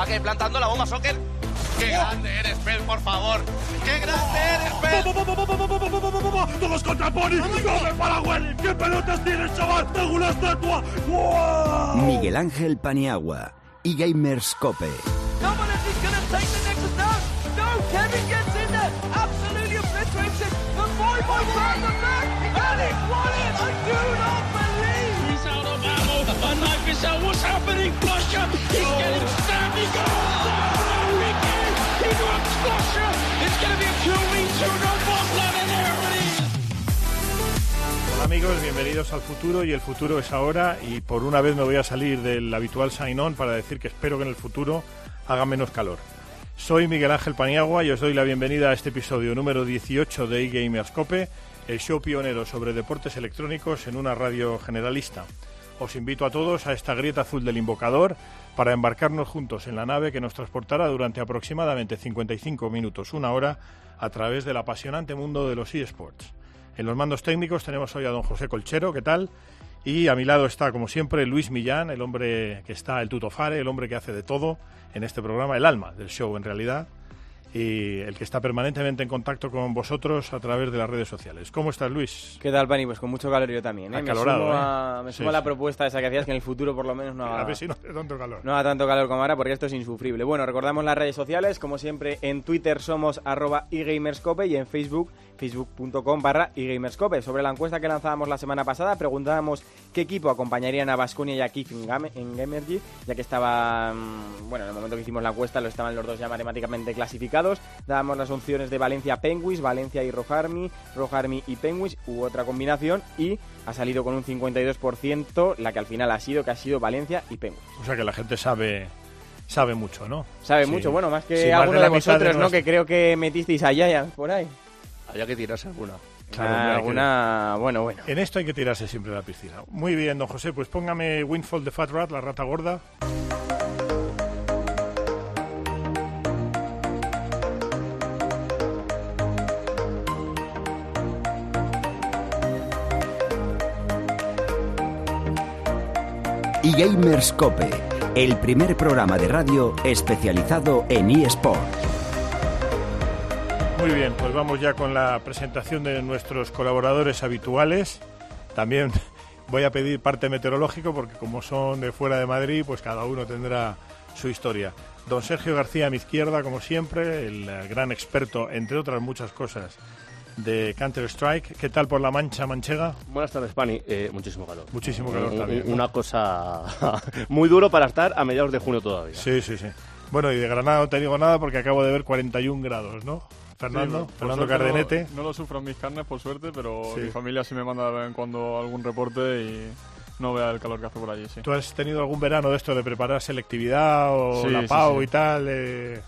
Va que plantando la bomba, Soccer. ¡Qué grande eres, Pel, por favor! ¡Qué grande eres, Pel! ¡Todos contra Pony! ¡Come para Willy! ¿Qué pelotas tienes, chaval? ¡Tengo una estatua! ¡Wow! Miguel Ángel Paniagua y Gamers Cope. Hola amigos, bienvenidos al futuro y el futuro es ahora y por una vez me voy a salir del habitual sign-on para decir que espero que en el futuro haga menos calor. Soy Miguel Ángel Paniagua y os doy la bienvenida a este episodio número 18 de eGamerscope, el show pionero sobre deportes electrónicos en una radio generalista. Os invito a todos a esta grieta azul del invocador para embarcarnos juntos en la nave que nos transportará durante aproximadamente 55 minutos, una hora, a través del apasionante mundo de los eSports. En los mandos técnicos tenemos hoy a don José Colchero, ¿qué tal? Y a mi lado está, como siempre, Luis Millán, el hombre que está, el tutofare, el hombre que hace de todo en este programa, el alma del show en realidad, y el que está permanentemente en contacto con vosotros a través de las redes sociales. ¿Cómo estás, Luis? ¿Qué tal, Pani? Pues con mucho calor yo también. ¿eh? Acalorado, me sumo, ¿eh? a, me Sí, sumo a la sí. propuesta esa que hacías que en el futuro por lo menos no haga, A ver si no hace tanto calor. no haga tanto calor como ahora porque esto es insufrible. Bueno, recordamos las redes sociales, como siempre en Twitter somos arroba eGamerscope y en Facebook facebook.com barra eGamerscope. Sobre la encuesta que lanzábamos la semana pasada preguntábamos qué equipo acompañarían a Basconia y a Kif en, Game- en Gamergy, ya que estaban, bueno, en el momento que hicimos la encuesta lo estaban los dos ya matemáticamente clasificados. Dábamos las opciones de Valencia Penguins, Valencia y Rojarmi, Rojarmi y Penguins, u otra combinación y ha salido con un 52% la que al final ha sido que ha sido Valencia y Penguins. O sea que la gente sabe sabe mucho, ¿no? Sabe Sí. mucho, bueno, más que Sí, más alguno de de, de vosotros, ¿no? nuestro- Que creo que metisteis a Yaya por ahí. Había que tirarse alguna. Claro, Ah, hay que- alguna, bueno, bueno. En esto hay que tirarse siempre a la piscina. Muy bien, don José, pues póngame Windfall de Fat Rat, la rata gorda. Y Gamers Cope, el primer programa de radio especializado en eSport. Muy bien, pues vamos ya con la presentación de nuestros colaboradores habituales. También voy a pedir parte meteorológico porque como son de fuera de Madrid, pues cada uno tendrá su historia. Don Sergio García a mi izquierda, como siempre, el gran experto, entre otras muchas cosas, de Counter-Strike. ¿Qué tal por la mancha manchega? Buenas tardes, Pani. Eh, muchísimo calor. Muchísimo calor también, ¿no? Una cosa muy duro para estar a mediados de junio todavía. Sí, sí, sí. Bueno, y de Granada no te digo nada porque acabo de ver 41 grados, ¿no? Fernando, Sí, Fernando Cardenete. No, no lo sufro en mis carnes, por suerte, pero Sí. mi familia sí me manda de vez en cuando algún reporte y no vea el calor que hace por allí, sí. ¿Tú has tenido algún verano de esto de preparar selectividad o Sí, la sí, PAU sí. y tal? eh,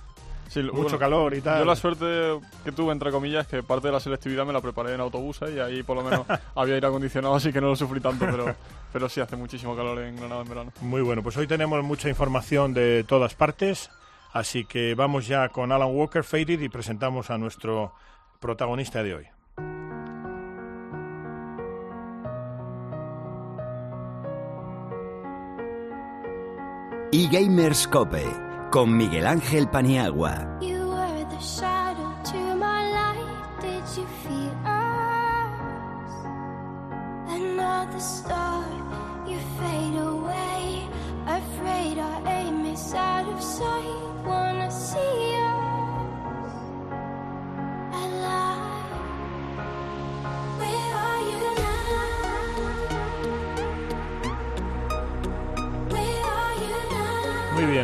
Sí, mucho bueno, calor y tal. Yo la suerte que tuve, entre comillas, que parte de la selectividad me la preparé en autobuses y ahí por lo menos había aire acondicionado, así que no lo sufrí tanto, pero, pero sí hace muchísimo calor en Granada en verano. Muy bueno, pues hoy tenemos mucha información de todas partes, así que vamos ya con Alan Walker Faded y presentamos a nuestro protagonista de hoy. Y Gamers Cope, con Miguel Ángel Paniagua. Afraid aim is out of sight.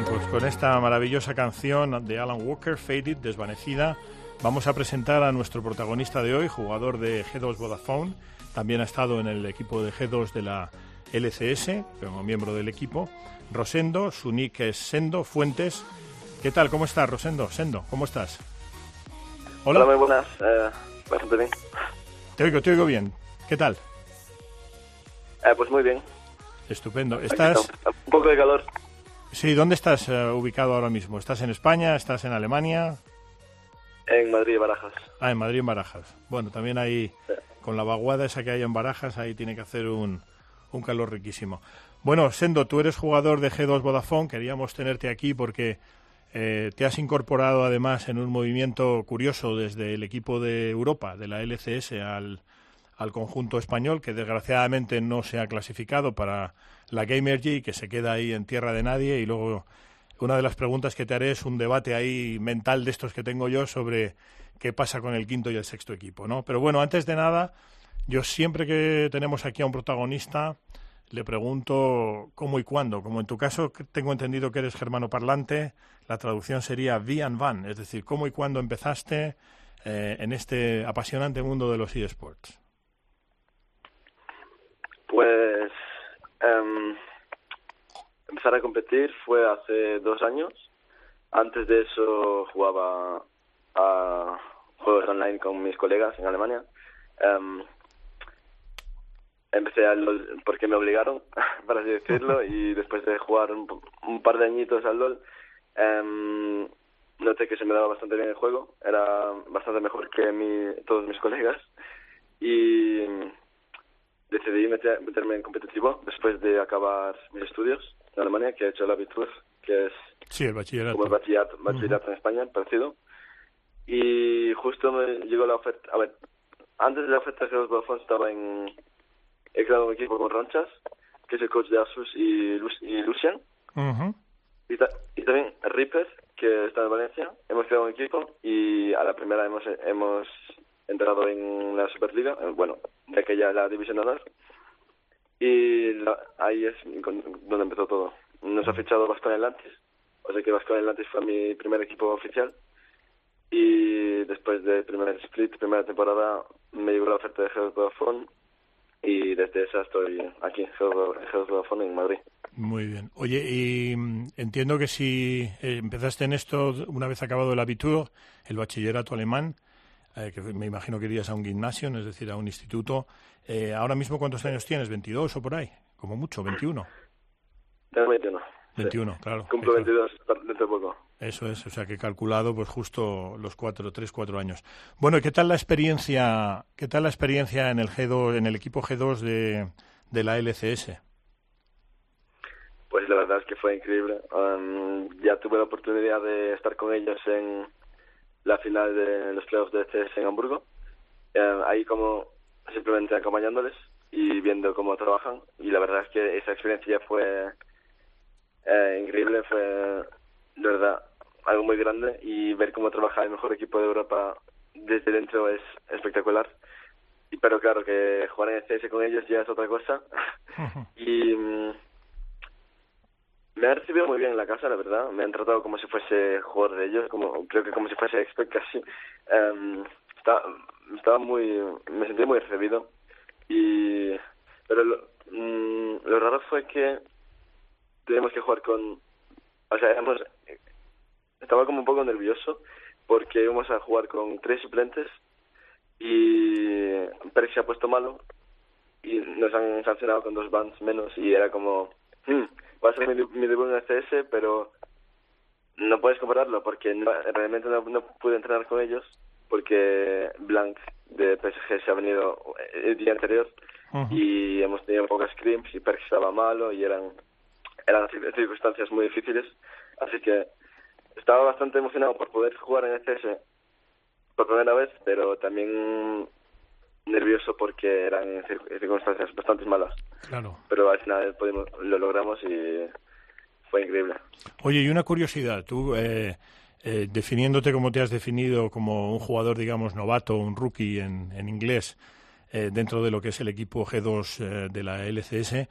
Bien, pues con esta maravillosa canción de Alan Walker, Faded, desvanecida, vamos a presentar a nuestro protagonista de hoy, jugador de G2 Vodafone. También ha estado en el equipo de G2 de la LCS, como miembro del equipo. Rosendo, su nick es Sendo Fuentes. ¿Qué tal? ¿Cómo estás, Rosendo? Sendo, ¿cómo estás? Hola, Hola, muy buenas. Eh, bastante bien. te oigo, te oigo bien. ¿Qué tal? Eh, pues muy bien. Estupendo. ¿Estás. Un poco de calor. Sí, dónde estás eh, ubicado ahora mismo? ¿Estás en España? ¿Estás en Alemania? En Madrid y Barajas. Ah, en Madrid, en Barajas. Bueno, también ahí, con la vaguada esa que hay en Barajas, ahí tiene que hacer un, un calor riquísimo. Bueno, Sendo, tú eres jugador de G2 Vodafone, queríamos tenerte aquí porque Eh, te has incorporado además en un movimiento curioso desde el equipo de Europa, de la LCS, al, al conjunto español, que desgraciadamente no se ha clasificado para la Gamergy que se queda ahí en tierra de nadie. Y luego una de las preguntas que te haré es un debate ahí mental de estos que tengo yo sobre qué pasa con el quinto y el sexto equipo, ¿no? Pero bueno, antes de nada, yo siempre que tenemos aquí a un protagonista le pregunto cómo y cuándo. Como en tu caso tengo entendido que eres germano parlante, la traducción sería wie and wann, es decir, cómo y cuándo empezaste eh, en este apasionante mundo de los eSports. Pues em, empezar a competir fue hace dos años. Antes de eso jugaba a juegos online con mis colegas en Alemania. Em, empecé al LOL porque me obligaron, para así decirlo, y después de jugar un, un par de añitos al LOL, em, noté que se me daba bastante bien el juego, era bastante mejor que mi, todos mis colegas, y decidí meter- meterme en competitivo después de acabar mis estudios en Alemania, que he hecho el Abitur, que es Sí, el bachillerato. como el bachillerato, bachillerato en España, parecido. Y justo me llegó la oferta, a ver, antes de la oferta de los Vodafone estaba en, he creado un equipo con Ronchas, que es el coach de Asus y, Lu- y Lucian, y, ta- y también Reaper, que está en Valencia. Hemos creado un equipo y a la primera hemos, hemos entrado en la Superliga, eh, bueno, de aquella la División de Honor. Y la- ahí es donde empezó todo. Nos ha fichado Vasconia Atlantis, o sea que Vasconia Atlantis fue mi primer equipo oficial. Y después del primer split, primera temporada, me llegó la oferta de Vodafone y desde esa estoy aquí, en en Madrid. Muy bien. Oye, y mm, entiendo que si eh, empezaste en esto una vez acabado el Abitur, el bachillerato alemán, eh, que me imagino que irías a un gimnasio, es decir, a un instituto. Eh, ahora mismo, ¿cuántos años tienes? ¿22 o por ahí? Como mucho, 21. Tengo 21. sí. 21, claro. Cumplo Eso- 22 dentro de poco. Eso es, o sea que he calculado pues justo los cuatro, tres, cuatro años. Bueno, ¿y qué tal la experiencia, qué tal la experiencia en el G2, en el equipo G2 de, de la LCS? Pues la verdad es que fue increíble. Um, ya tuve la oportunidad de estar con ellos en la final de los playoffs de CS en Hamburgo. Eh, ahí como simplemente acompañándoles y viendo cómo trabajan. Y la verdad es que esa experiencia fue eh, increíble, fue de verdad algo muy grande y ver cómo trabaja el mejor equipo de Europa desde dentro es espectacular. Pero claro que jugar en CS con ellos ya es otra cosa. y mm, me han recibido muy bien en la casa, la verdad. Me han tratado como si fuese jugador de ellos, como creo que como si fuese expert casi. Em, estaba, estaba muy, me sentí muy recibido. Y pero lo, mm, lo raro fue que teníamos que jugar con, o sea, éramos, estaba como un poco nervioso porque íbamos a jugar con tres suplentes y Pérez se ha puesto malo y nos han sancionado con dos bans menos y era como hmm, va a ser mi, mi debut en el CS pero no puedes compararlo porque no- realmente no, no pude entrenar con ellos porque Blanc de PSG se ha venido el día anterior y hemos tenido pocas scrims y Perk estaba malo y eran eran cir- circunstancias muy difíciles. Así que estaba bastante emocionado por poder jugar en CS por primera vez pero también nervioso porque eran cir- circunstancias bastante malas Claro. pero al final pudimos, lo logramos y fue increíble. Oye, y una curiosidad, tú eh, eh, definiéndote como te has definido como un jugador, digamos, novato, un rookie en, en inglés, eh, dentro de lo que es el equipo G2 eh, de la LCS,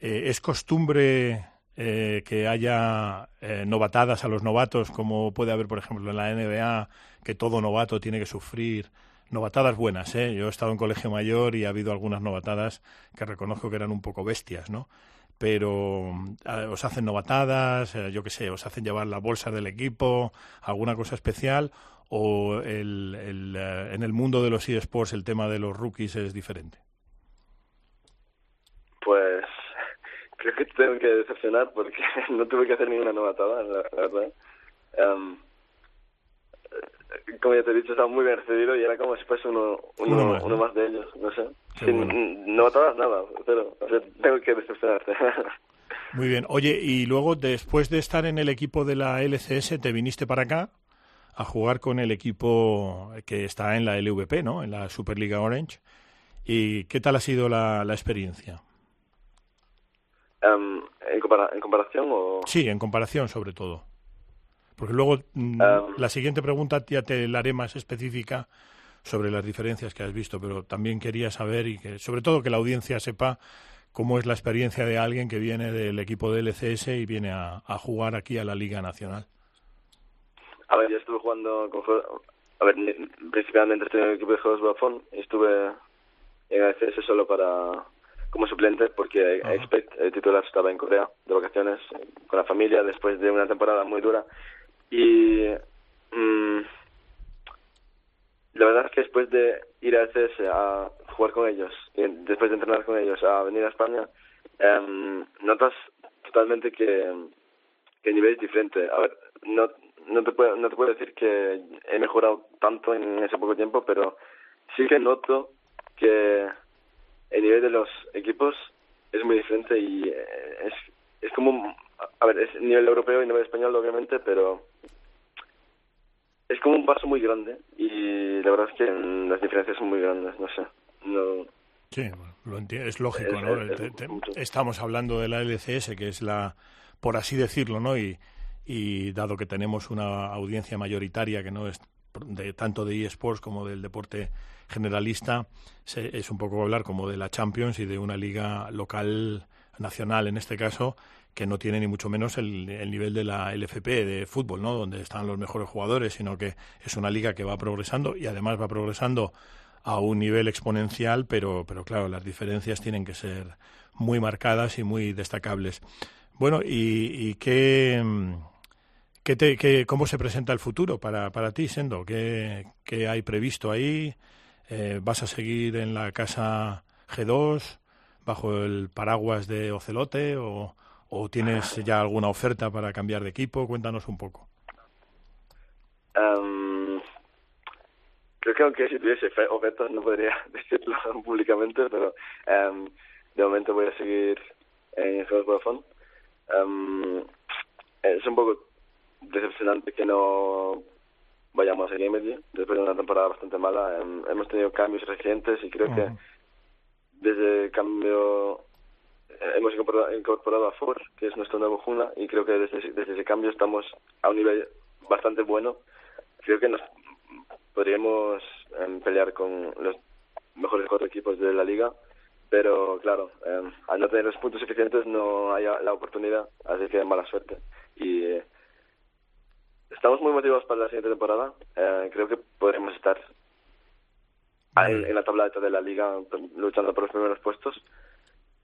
¿es costumbre eh, que haya eh, novatadas a los novatos, como puede haber, por ejemplo, en la NBA, que todo novato tiene que sufrir? Novatadas buenas, ¿eh? Yo he estado en colegio mayor y ha habido algunas novatadas que reconozco que eran un poco bestias, ¿no? pero os hacen novatadas, eh, yo qué sé, os hacen llevar la bolsa del equipo, alguna cosa especial, o el, eh, en el mundo de los eSports el tema de los rookies es diferente. Pues creo que te tengo que decepcionar porque no tuve que hacer ninguna novatada, la, verdad. Em, como ya te he dicho, estaba muy bien recibido y era como si fuese uno, uno, Uno más, uno ¿no? más de ellos, no sé. Qué Sin bueno. n- novatadas, nada, pero o sea, tengo que decepcionarte. Muy bien. Oye, y luego después de estar en el equipo de la LCS, te viniste para acá a jugar con el equipo que está en la LVP, ¿no? En la Superliga Orange. ¿Y qué tal ha sido la, la experiencia? Em, ¿en, compara- ¿En comparación o...? Sí, en comparación sobre todo. Porque luego mm, Em. la siguiente pregunta ya te la haré más específica sobre las diferencias que has visto, pero también quería saber y que sobre todo que la audiencia sepa cómo es la experiencia de alguien que viene del equipo de LCS y viene a, a jugar aquí a la Liga Nacional. A ver, yo estuve jugando con... A ver, ni- principalmente estuve en el equipo de Juegos Vodafone y estuve en el solo para como suplente porque. Expect, el titular, estaba en Corea de vacaciones eh, con la familia después de una temporada muy dura y mm, la verdad es que después de ir al CS a jugar con ellos y después de entrenar con ellos a venir a España em, notas totalmente que que el nivel es diferente. A ver, no, no, te puedo, no te puedo decir que he mejorado tanto en ese poco tiempo, pero sí que noto que el nivel de los equipos es muy diferente y eh, es, es como, a ver, es nivel europeo y nivel español obviamente, pero es como un paso muy grande y la verdad es que mm, las diferencias son muy grandes, no sé. No, Sí, lo es lógico, Es- ¿no? es- estamos hablando de la LCS, que es la, por así decirlo, ¿no? Y, y dado que tenemos una audiencia mayoritaria que no es de tanto de eSports como del deporte generalista, se- es un poco hablar como de la Champions y de una liga local nacional en este caso que no tiene ni mucho menos el, el nivel de la LFP de fútbol, ¿no? Donde están los mejores jugadores, sino que es una liga que va progresando y además va progresando a un nivel exponencial, pero, pero claro, las diferencias tienen que ser muy marcadas y muy destacables. Bueno, ¿y, qué, qué- cómo se presenta el futuro para, para ti, Sendo? ¿Qué, qué hay previsto ahí? Eh, ¿Vas a seguir en la casa G2 bajo el paraguas de Ocelote o, o tienes ya alguna oferta para cambiar de equipo? Cuéntanos un poco. Em, creo que aunque si tuviese fe- ofertas no podría decirlo públicamente, pero em, de momento voy a seguir en Juegos Vodafone. Em, es un poco decepcionante que no vayamos a Gamergy después de una temporada bastante mala. Em, hemos tenido cambios recientes y creo que desde el cambio hemos incorporado, a Ford, que es nuestro nuevo Juna, y creo que desde, ese- desde ese cambio estamos a un nivel bastante bueno. Creo que nos podríamos em, pelear con los mejores cuatro equipos de la liga, pero claro, em, al no tener los puntos suficientes no hay la oportunidad, así que mala suerte. Y eh, estamos muy motivados para la siguiente temporada. Eh, creo que podremos estar en, en la tabla de la liga luchando por los primeros puestos.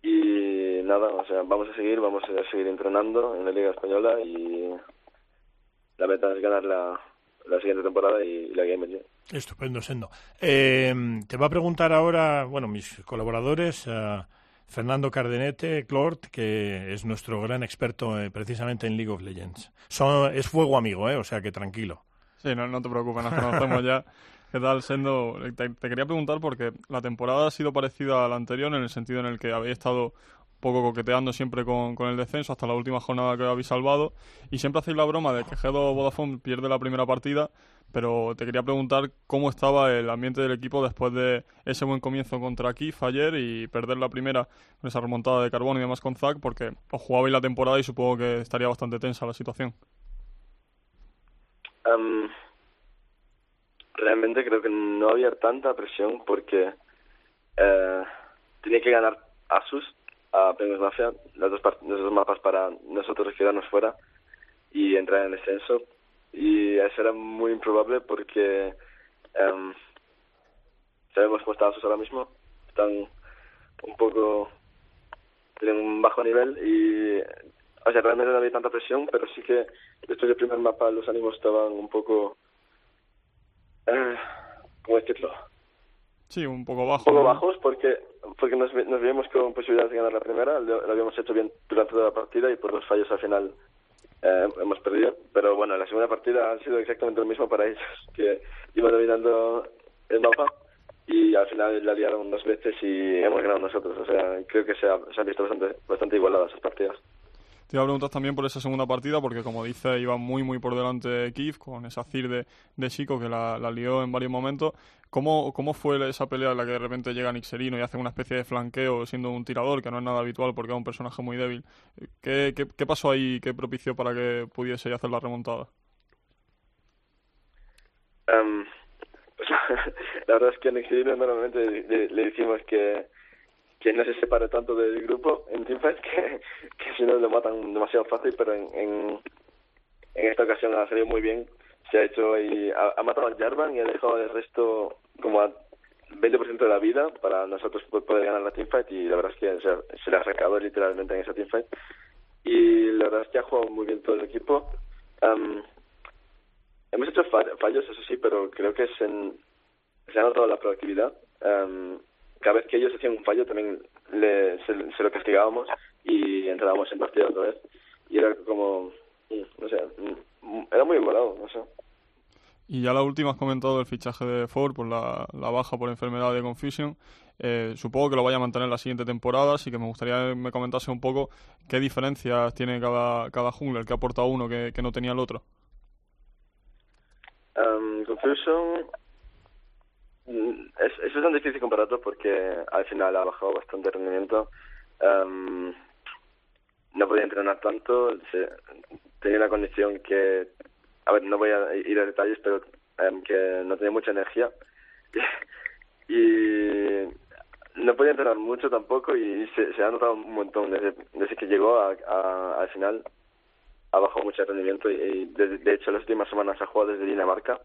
Y nada, o sea, vamos a seguir, vamos a seguir entrenando en la Liga Española y la meta es ganar la, la siguiente temporada y, la Game League. Estupendo, Sendo. Eh, te va a preguntar ahora, bueno, mis colaboradores, eh, Fernando Cardenete, Clort, que es nuestro gran experto eh, precisamente en League of Legends. Son, es fuego amigo, ¿eh? O sea que tranquilo. Sí, no, no te preocupes, nos conocemos ya. ¿Qué tal, Sendo? Te, te quería preguntar porque la temporada ha sido parecida a la anterior en el sentido en el que habéis estado un poco coqueteando siempre con, con el descenso hasta la última jornada que habéis salvado y siempre hacéis la broma de que G2 Vodafone pierde la primera partida, pero te quería preguntar cómo estaba el ambiente del equipo después de ese buen comienzo contra Kif ayer y perder la primera con esa remontada de carbón y demás con Zack, porque os jugabais la temporada y supongo que estaría bastante tensa la situación. Em, realmente creo que no había tanta presión porque eh, tenía que ganar Asus a Penguins Mafia, las dos, los dos mapas para nosotros quedarnos fuera y entrar en el descenso. Y eso era muy improbable porque em, sabemos cómo está Asus ahora mismo. Están un poco. tienen un bajo nivel y. O sea, realmente no había tanta presión, pero sí que después del primer mapa los ánimos estaban un poco. Eh, ¿Cómo decirlo? Sí, un poco bajo. un poco ¿no? bajos porque porque nos, nos vimos con posibilidades de ganar la primera, lo, lo habíamos hecho bien durante toda la partida y por los fallos al final eh, hemos perdido. Pero bueno, la segunda partida ha sido exactamente lo mismo para ellos, que iban dominando el mapa y al final la liaron dos veces y hemos ganado nosotros. O sea, creo que se, ha- se han visto bastante, bastante igualadas esas partidas. Te iba a preguntar también por esa segunda partida, porque como dice, iba muy, muy por delante Kiev con esa CIR de, de Chico que la, lió en varios momentos. ¿Cómo, ¿Cómo fue esa pelea en la que de repente llega Nixerino y hace una especie de flanqueo siendo un tirador, que no es nada habitual porque es un personaje muy débil? ¿Qué, qué, qué pasó ahí? ¿Qué propició para que pudiese hacer la remontada? Em, la verdad es que a Nixerino normalmente le, le decimos que que no se separe tanto del grupo en Teamfight, que, que si no lo matan demasiado fácil, pero en, en, esta ocasión ha salido muy bien. Se ha hecho y ha, ha matado a Jarvan y ha dejado el resto como a 20% de la vida para nosotros poder ganar la Teamfight y la verdad es que se, se le ha sacado literalmente en esa Teamfight. Y la verdad es que ha jugado muy bien todo el equipo. Um, hemos hecho fallos, eso sí, pero creo que se, se ha notado la proactividad. Um, cada vez que ellos hacían un fallo también le, se, se, lo castigábamos y entrábamos en partida otra vez. Y era como, no sé, era muy igualado, no sé. Y ya la última has comentado el fichaje de Ford por la, la baja por enfermedad de Confusion. Eh, supongo que lo vaya a mantener la siguiente temporada, así que me gustaría que me comentase un poco qué diferencias tiene cada, cada jungler, qué aporta uno que, que no tenía el otro. Um, Confusion es, es bastante difícil compararlo porque al final ha bajado bastante rendimiento. Um, no podía entrenar tanto, se, tenía una condición que, a ver, no voy a ir a detalles, pero um, que no tenía mucha energía. y no podía entrenar mucho tampoco y se, se ha notado un montón desde, desde que llegó a, al final ha bajado mucho rendimiento y, y de, de, hecho las últimas semanas ha jugado desde Dinamarca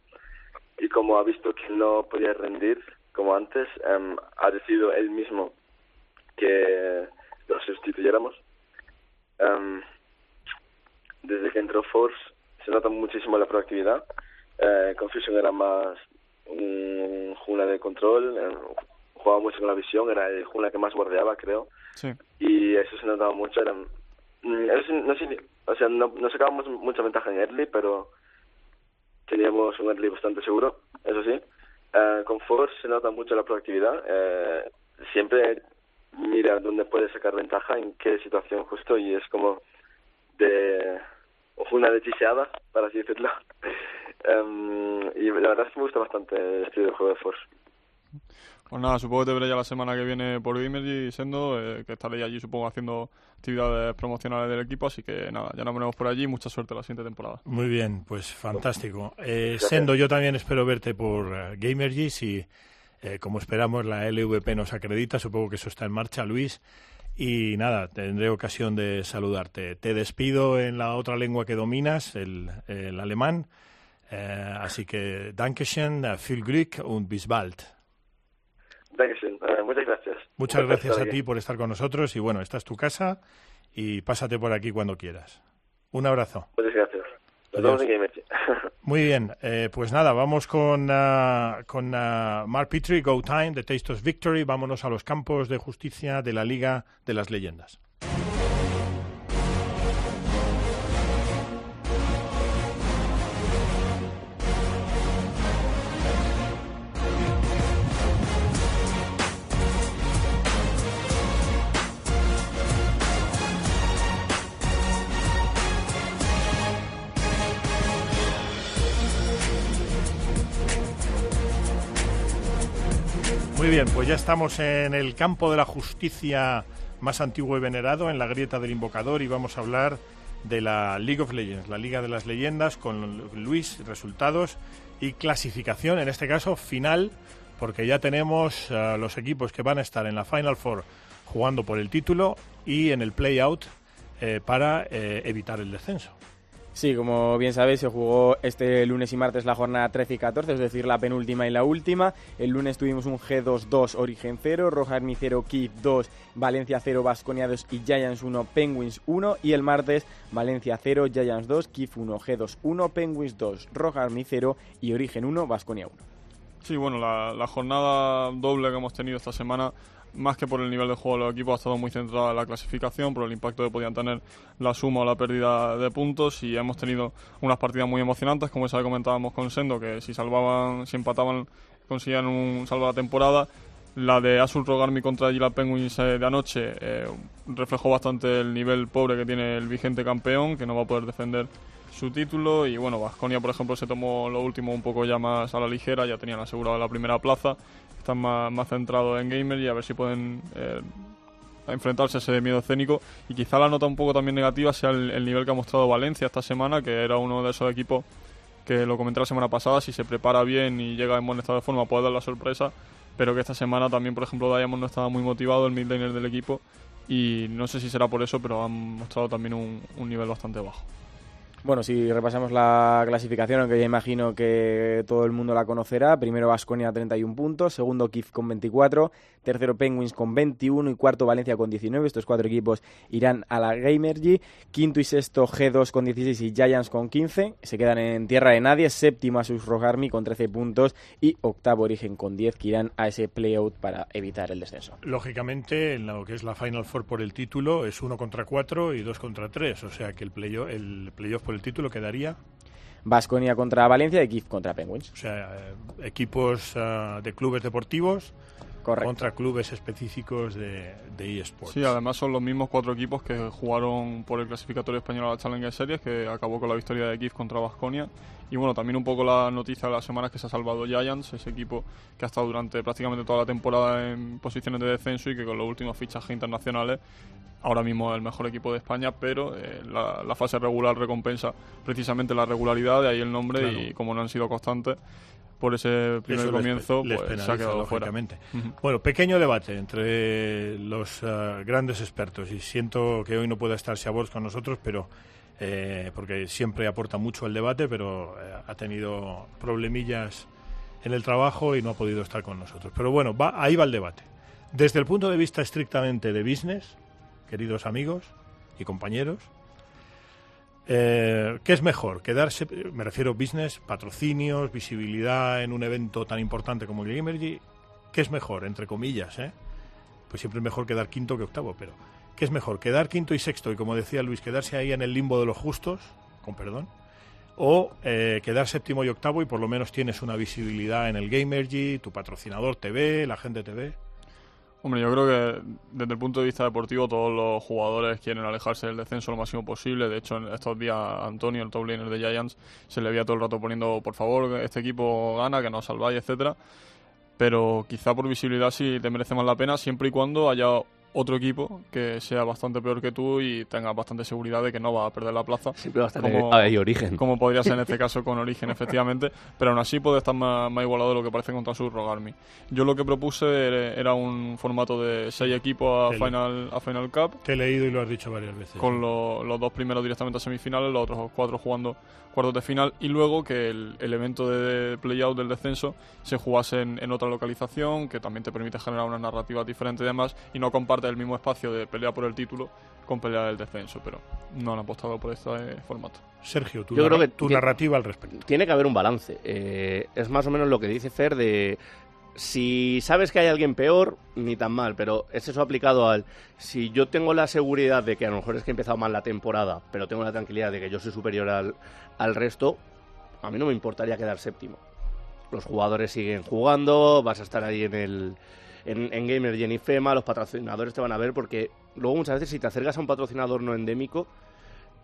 y como ha visto que no podía rendir como antes, um, ha decidido él mismo que lo sustituyéramos. Um, desde que entró Force se nota muchísimo la proactividad. Eh, Confusion era más un jungla de control, eh, jugaba mucho con la visión, era el jungla que más bordeaba, creo. Sí. Y eso se notaba mucho. Era, mm, no, o sea, no, no sacábamos mucha ventaja en early, pero teníamos un early bastante seguro, eso sí. Uh, con Force se nota mucho la proactividad. Uh, siempre mira dónde puede sacar ventaja, en qué situación justo, y es como de una dechiseada, para así decirlo. um, y la verdad es que me gusta bastante el estilo de juego de Force. Pues nada, supongo que te veré ya la semana que viene por Gamergy Sendo, eh, que estaré allí, supongo, haciendo actividades promocionales del equipo, así que nada, ya nos veremos por allí, mucha suerte la siguiente temporada. Muy bien, pues fantástico. Eh, Sendo, yo también espero verte por uh, Gamergy, si eh, como esperamos la LVP nos acredita, supongo que eso está en marcha, Luis. Y nada, tendré ocasión de saludarte. Te despido en la otra lengua que dominas, el, el alemán. Eh, así que, Dankeschön, viel Glück und bis bald. Muchas gracias. Muchas gracias a ti por estar con nosotros y bueno, esta es tu casa y pásate por aquí cuando quieras. Un abrazo. Muchas gracias. Nos vemos Muy bien, eh, pues nada, vamos con, uh, con uh, Mark Petrie, Go Time, The Taste of Victory. Vámonos a los campos de justicia de la Liga de las Leyendas. Muy bien, pues ya estamos en el campo de la justicia más antiguo y venerado, en la grieta del invocador, y vamos a hablar de la League of Legends, la Liga de las Leyendas, con Luis, resultados y clasificación, en este caso final, porque ya tenemos los equipos que van a estar en la Final Four jugando por el título y en el play-out eh, para eh, evitar el descenso. Sí, como bien sabéis, se jugó este lunes y martes la jornada 13 y 14, es decir, la penúltima y la última. El lunes tuvimos un G2-2 Origen 0, Roja 0, Kiev 2, Valencia 0, Vasconia 2 y Giants 1, Penguins 1. Y el martes Valencia 0, Giants 2, Kiev 1, G2 1, Penguins 2, Roja 0 y Origen 1, Vasconia 1. Sí, bueno, la, la jornada doble que hemos tenido esta semana más que por el nivel de juego de los equipos, ha estado muy centrada en la clasificación, por el impacto que podían tener la suma o la pérdida de puntos y hemos tenido unas partidas muy emocionantes, como ya comentábamos con Sendo, que si salvaban, si empataban, conseguían un salvo la temporada. La de Asul Rogarmi contra Gila Penguins eh, de anoche eh, reflejó bastante el nivel pobre que tiene el vigente campeón, que no va a poder defender su título. Y bueno, Vasconia, por ejemplo, se tomó lo último un poco ya más a la ligera, ya tenían asegurado la primera plaza. Están más, más centrados en Gamer y a ver si pueden eh, enfrentarse a ese miedo escénico. Y quizá la nota un poco también negativa sea el, el nivel que ha mostrado Valencia esta semana, que era uno de esos equipos que lo comenté la semana pasada, si se prepara bien y llega en buen estado de forma puede dar la sorpresa, pero que esta semana también, por ejemplo, Diamond no estaba muy motivado, el midlaner del equipo, y no sé si será por eso, pero han mostrado también un nivel bastante bajo. Bueno, si repasamos la clasificación, aunque ya imagino que todo el mundo la conocerá, primero Vasconia 31 puntos, segundo Kif con 24, tercero Penguins con 21 y cuarto Valencia con 19. Estos cuatro equipos irán a la Gamergy. Quinto y sexto G2 con 16 y Giants con 15. Se quedan en tierra de nadie. Séptimo Asus Rock Army con 13 puntos y octavo Origen con 10 que irán a ese playout para evitar el descenso. Lógicamente, en lo que es la Final Four por el título es uno contra cuatro y dos contra tres. O sea que el playoff el playoff por el título quedaría. Vasconia contra Valencia y Kif contra Penguins. O sea, eh, equipos uh, de clubes deportivos Correcto. contra clubes específicos de, de eSports. Sí, además son los mismos cuatro equipos que jugaron por el clasificatorio español a la Challenger Series, que acabó con la victoria de Kif contra Vasconia. Y bueno, también un poco la noticia de la semana es que se ha salvado Giants, ese equipo que ha estado durante prácticamente toda la temporada en posiciones de descenso y que con los últimos fichajes internacionales ahora mismo es el mejor equipo de España, pero eh, la, la, fase regular recompensa precisamente la regularidad, de ahí el nombre claro. y como no han sido constantes por ese primer Eso comienzo, les, pues les se ha quedado fuera. Uh -huh. Bueno, pequeño debate entre los uh, grandes expertos y siento que hoy no pueda estar Shabors con nosotros, pero eh, porque siempre aporta mucho al debate, pero eh, ha tenido problemillas en el trabajo y no ha podido estar con nosotros. Pero bueno, va, ahí va el debate. Desde el punto de vista estrictamente de business, queridos amigos y compañeros, eh, ¿Qué es mejor? Quedarse, me refiero business, patrocinios, visibilidad en un evento tan importante como el Gamergy. ¿Qué es mejor? Entre comillas, ¿eh? Pues siempre es mejor quedar quinto que octavo, pero ¿qué es mejor? ¿Quedar quinto y sexto y, como decía Luis, quedarse ahí en el limbo de los justos, con perdón? ¿O eh, quedar séptimo y octavo y por lo menos tienes una visibilidad en el Gamergy, tu patrocinador te ve, la gente te ve? Hombre, yo creo que desde el punto de vista deportivo todos los jugadores quieren alejarse del descenso lo máximo posible. De hecho, en estos días Antonio, el top laner de Giants, se le veía todo el rato poniendo, por favor, este equipo gana, que nos salváis, etcétera. Pero quizá por visibilidad sí te merece más la pena, siempre y cuando haya otro equipo que sea bastante peor que tú y tenga bastante seguridad de que no va a perder la plaza. Siempre va a estar como, ahí origen. Como podría ser en este caso con origen, efectivamente. Pero aún así puede estar más, más igualado de lo que parece contra su Rogarmi. Yo lo que propuse era un formato de seis equipos a, final, a Final Cup. Te he leído y lo has dicho varias veces. Con lo, los dos primeros directamente a semifinales, los otros cuatro jugando cuartos de final y luego que el, el evento de playout del descenso se jugase en, en, otra localización que también te permite generar una narrativa diferente y demás y no comparte el mismo espacio de pelea por el título con pelea del descenso pero no han apostado por este formato. Sergio, tu, Yo creo que tu narrativa al respecto. tiene que haber un balance. Eh, es más o menos lo que dice Fer de si sabes que hay alguien peor, ni tan mal, pero es eso aplicado al si yo tengo la seguridad de que a lo mejor es que he empezado mal la temporada, pero tengo la tranquilidad de que yo soy superior al, al resto, a mí no me importaría quedar séptimo. Los jugadores siguen jugando, vas a estar ahí en el en, en Gamer y en IFEMA, los patrocinadores te van a ver porque luego muchas veces si te acercas a un patrocinador no endémico,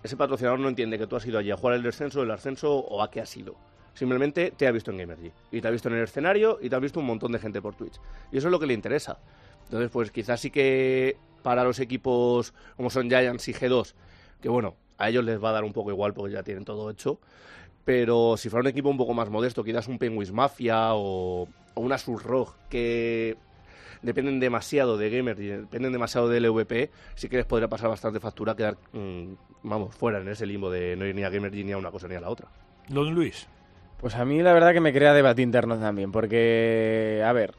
ese patrocinador no entiende que tú has ido allí a jugar el descenso, el ascenso o a qué has ido simplemente te ha visto en Gamergy y te ha visto en el escenario y te ha visto un montón de gente por Twitch. Y eso es lo que le interesa. Entonces, pues quizás sí que para los equipos como son Giants y G2, que bueno, a ellos les va a dar un poco igual porque ya tienen todo hecho, pero si fuera un equipo un poco más modesto, quizás un Penguins Mafia o, o una Surrog que dependen demasiado de Gamer y dependen demasiado del LVP, sí que les podría pasar bastante factura quedar, mmm, vamos, fuera en ese limbo de no ir ni a Gamer ni a una cosa ni a la otra. Don Luis. Pues a mí la verdad que me crea debate interno también, porque, a ver,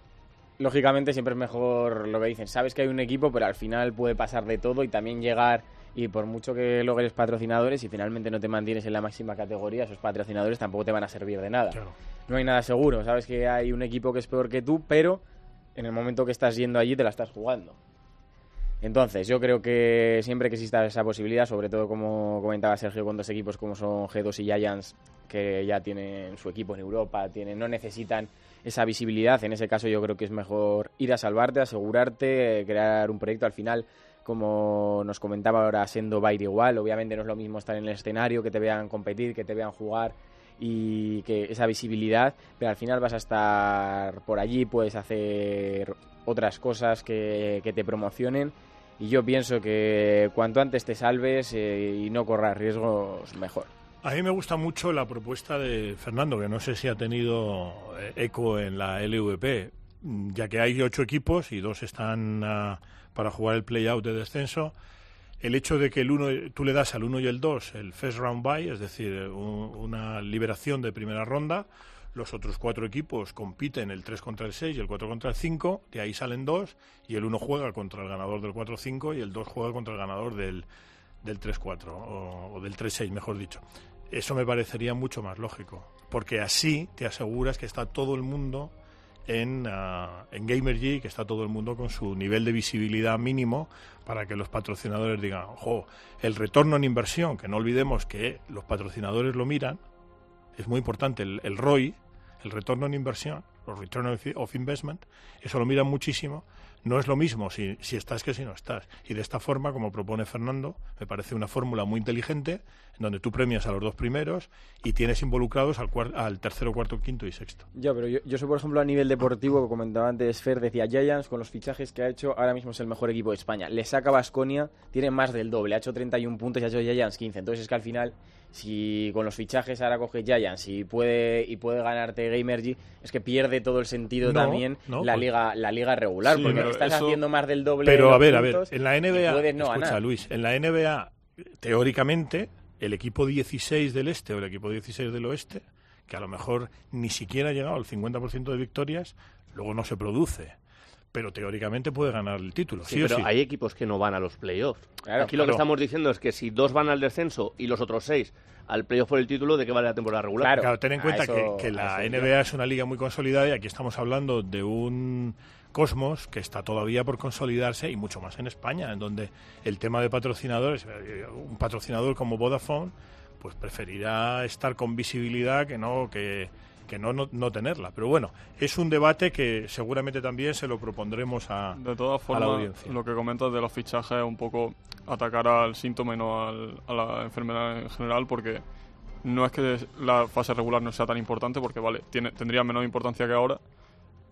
lógicamente siempre es mejor lo que dicen, sabes que hay un equipo, pero al final puede pasar de todo y también llegar, y por mucho que logres patrocinadores, y finalmente no te mantienes en la máxima categoría, esos patrocinadores tampoco te van a servir de nada. Claro. No hay nada seguro, sabes que hay un equipo que es peor que tú, pero en el momento que estás yendo allí te la estás jugando. Entonces, yo creo que siempre que exista esa posibilidad, sobre todo como comentaba Sergio, con dos equipos como son G2 y Giants, que ya tienen su equipo en Europa, tienen, no necesitan esa visibilidad. En ese caso yo creo que es mejor ir a salvarte, asegurarte, crear un proyecto al final. Como nos comentaba ahora, a ir igual. Obviamente no es lo mismo estar en el escenario, que te vean competir, que te vean jugar y que esa visibilidad, pero al final vas a estar por allí, puedes hacer otras cosas que, que te promocionen y yo pienso que cuanto antes te salves eh, y no corras riesgos, mejor. A mí me gusta mucho la propuesta de Fernando, que no sé si ha tenido eh, eco en la LVP, ya que hay ocho equipos y dos están ah, para jugar el play-out de descenso. El hecho de que el uno, tú le das al 1 y el 2 el first round bye, es decir, un- una liberación de primera ronda, los otros cuatro equipos compiten el 3 contra el 6 y el 4 contra el 5, de ahí salen dos, y el 1 juega contra el ganador del 4-5 y el 2 juega contra el ganador del, del 3-4, o, o del 3-6, mejor dicho. Eso me parecería mucho más lógico, porque así te aseguras que está todo el mundo en, ah, en Gamergy, que está todo el mundo con su nivel de visibilidad mínimo para que los patrocinadores digan, ojo, el retorno en inversión, que no olvidemos que los patrocinadores lo miran, es muy importante, el, ROI, el retorno en inversión, los return of, investment, eso lo miran muchísimo. No es lo mismo si, si estás que si no estás. Y de esta forma, como propone Fernando, me parece una fórmula muy inteligente, en donde tú premias a los dos primeros y tienes involucrados al, al tercero, cuarto, quinto y sexto. Ya, pero yo, yo soy, por ejemplo, a nivel deportivo, que comentaba antes Fer, decía Giants, con los fichajes que ha hecho, ahora mismo es el mejor equipo de España. Le saca Basconia, tiene más del doble, ha hecho 31 puntos y ha hecho Giants 15. Entonces es que al final, si con los fichajes ahora coge Giants y puede, y puede ganarte Gamergy, es que pierde todo el sentido No, también no, la, pues- liga, la liga regular, Sí, porque estás eso- haciendo más del doble Pero a ver, a ver, en la NBA, no escucha. Luis, en la NBA, teóricamente, el equipo 16 del este o el equipo 16 del oeste, que a lo mejor ni siquiera ha llegado al 50% de victorias, luego no se produce. Pero teóricamente puede ganar el título, sí, Sí, o pero sí. hay equipos que no van a los playoffs. Claro, Aquí lo claro. que estamos diciendo es que si dos van al descenso y los otros seis al playoff por el título, ¿de qué vale la temporada regular? Claro. Claro, ten en a cuenta eso- que, la NBA es una liga muy consolidada y aquí estamos hablando de un cosmos que está todavía por consolidarse y mucho más en España, en donde el tema de patrocinadores, eh, un patrocinador como Vodafone, pues preferirá estar con visibilidad que no que, que no, no, no tenerla. Pero bueno, es un debate que seguramente también se lo propondremos a, De todas a la formas, audiencia. lo que comentas de los fichajes es un poco atacar al síntoma y no al- a la enfermedad en general, porque no es que la fase regular no sea tan importante, porque vale, tiene, tendría menor importancia que ahora,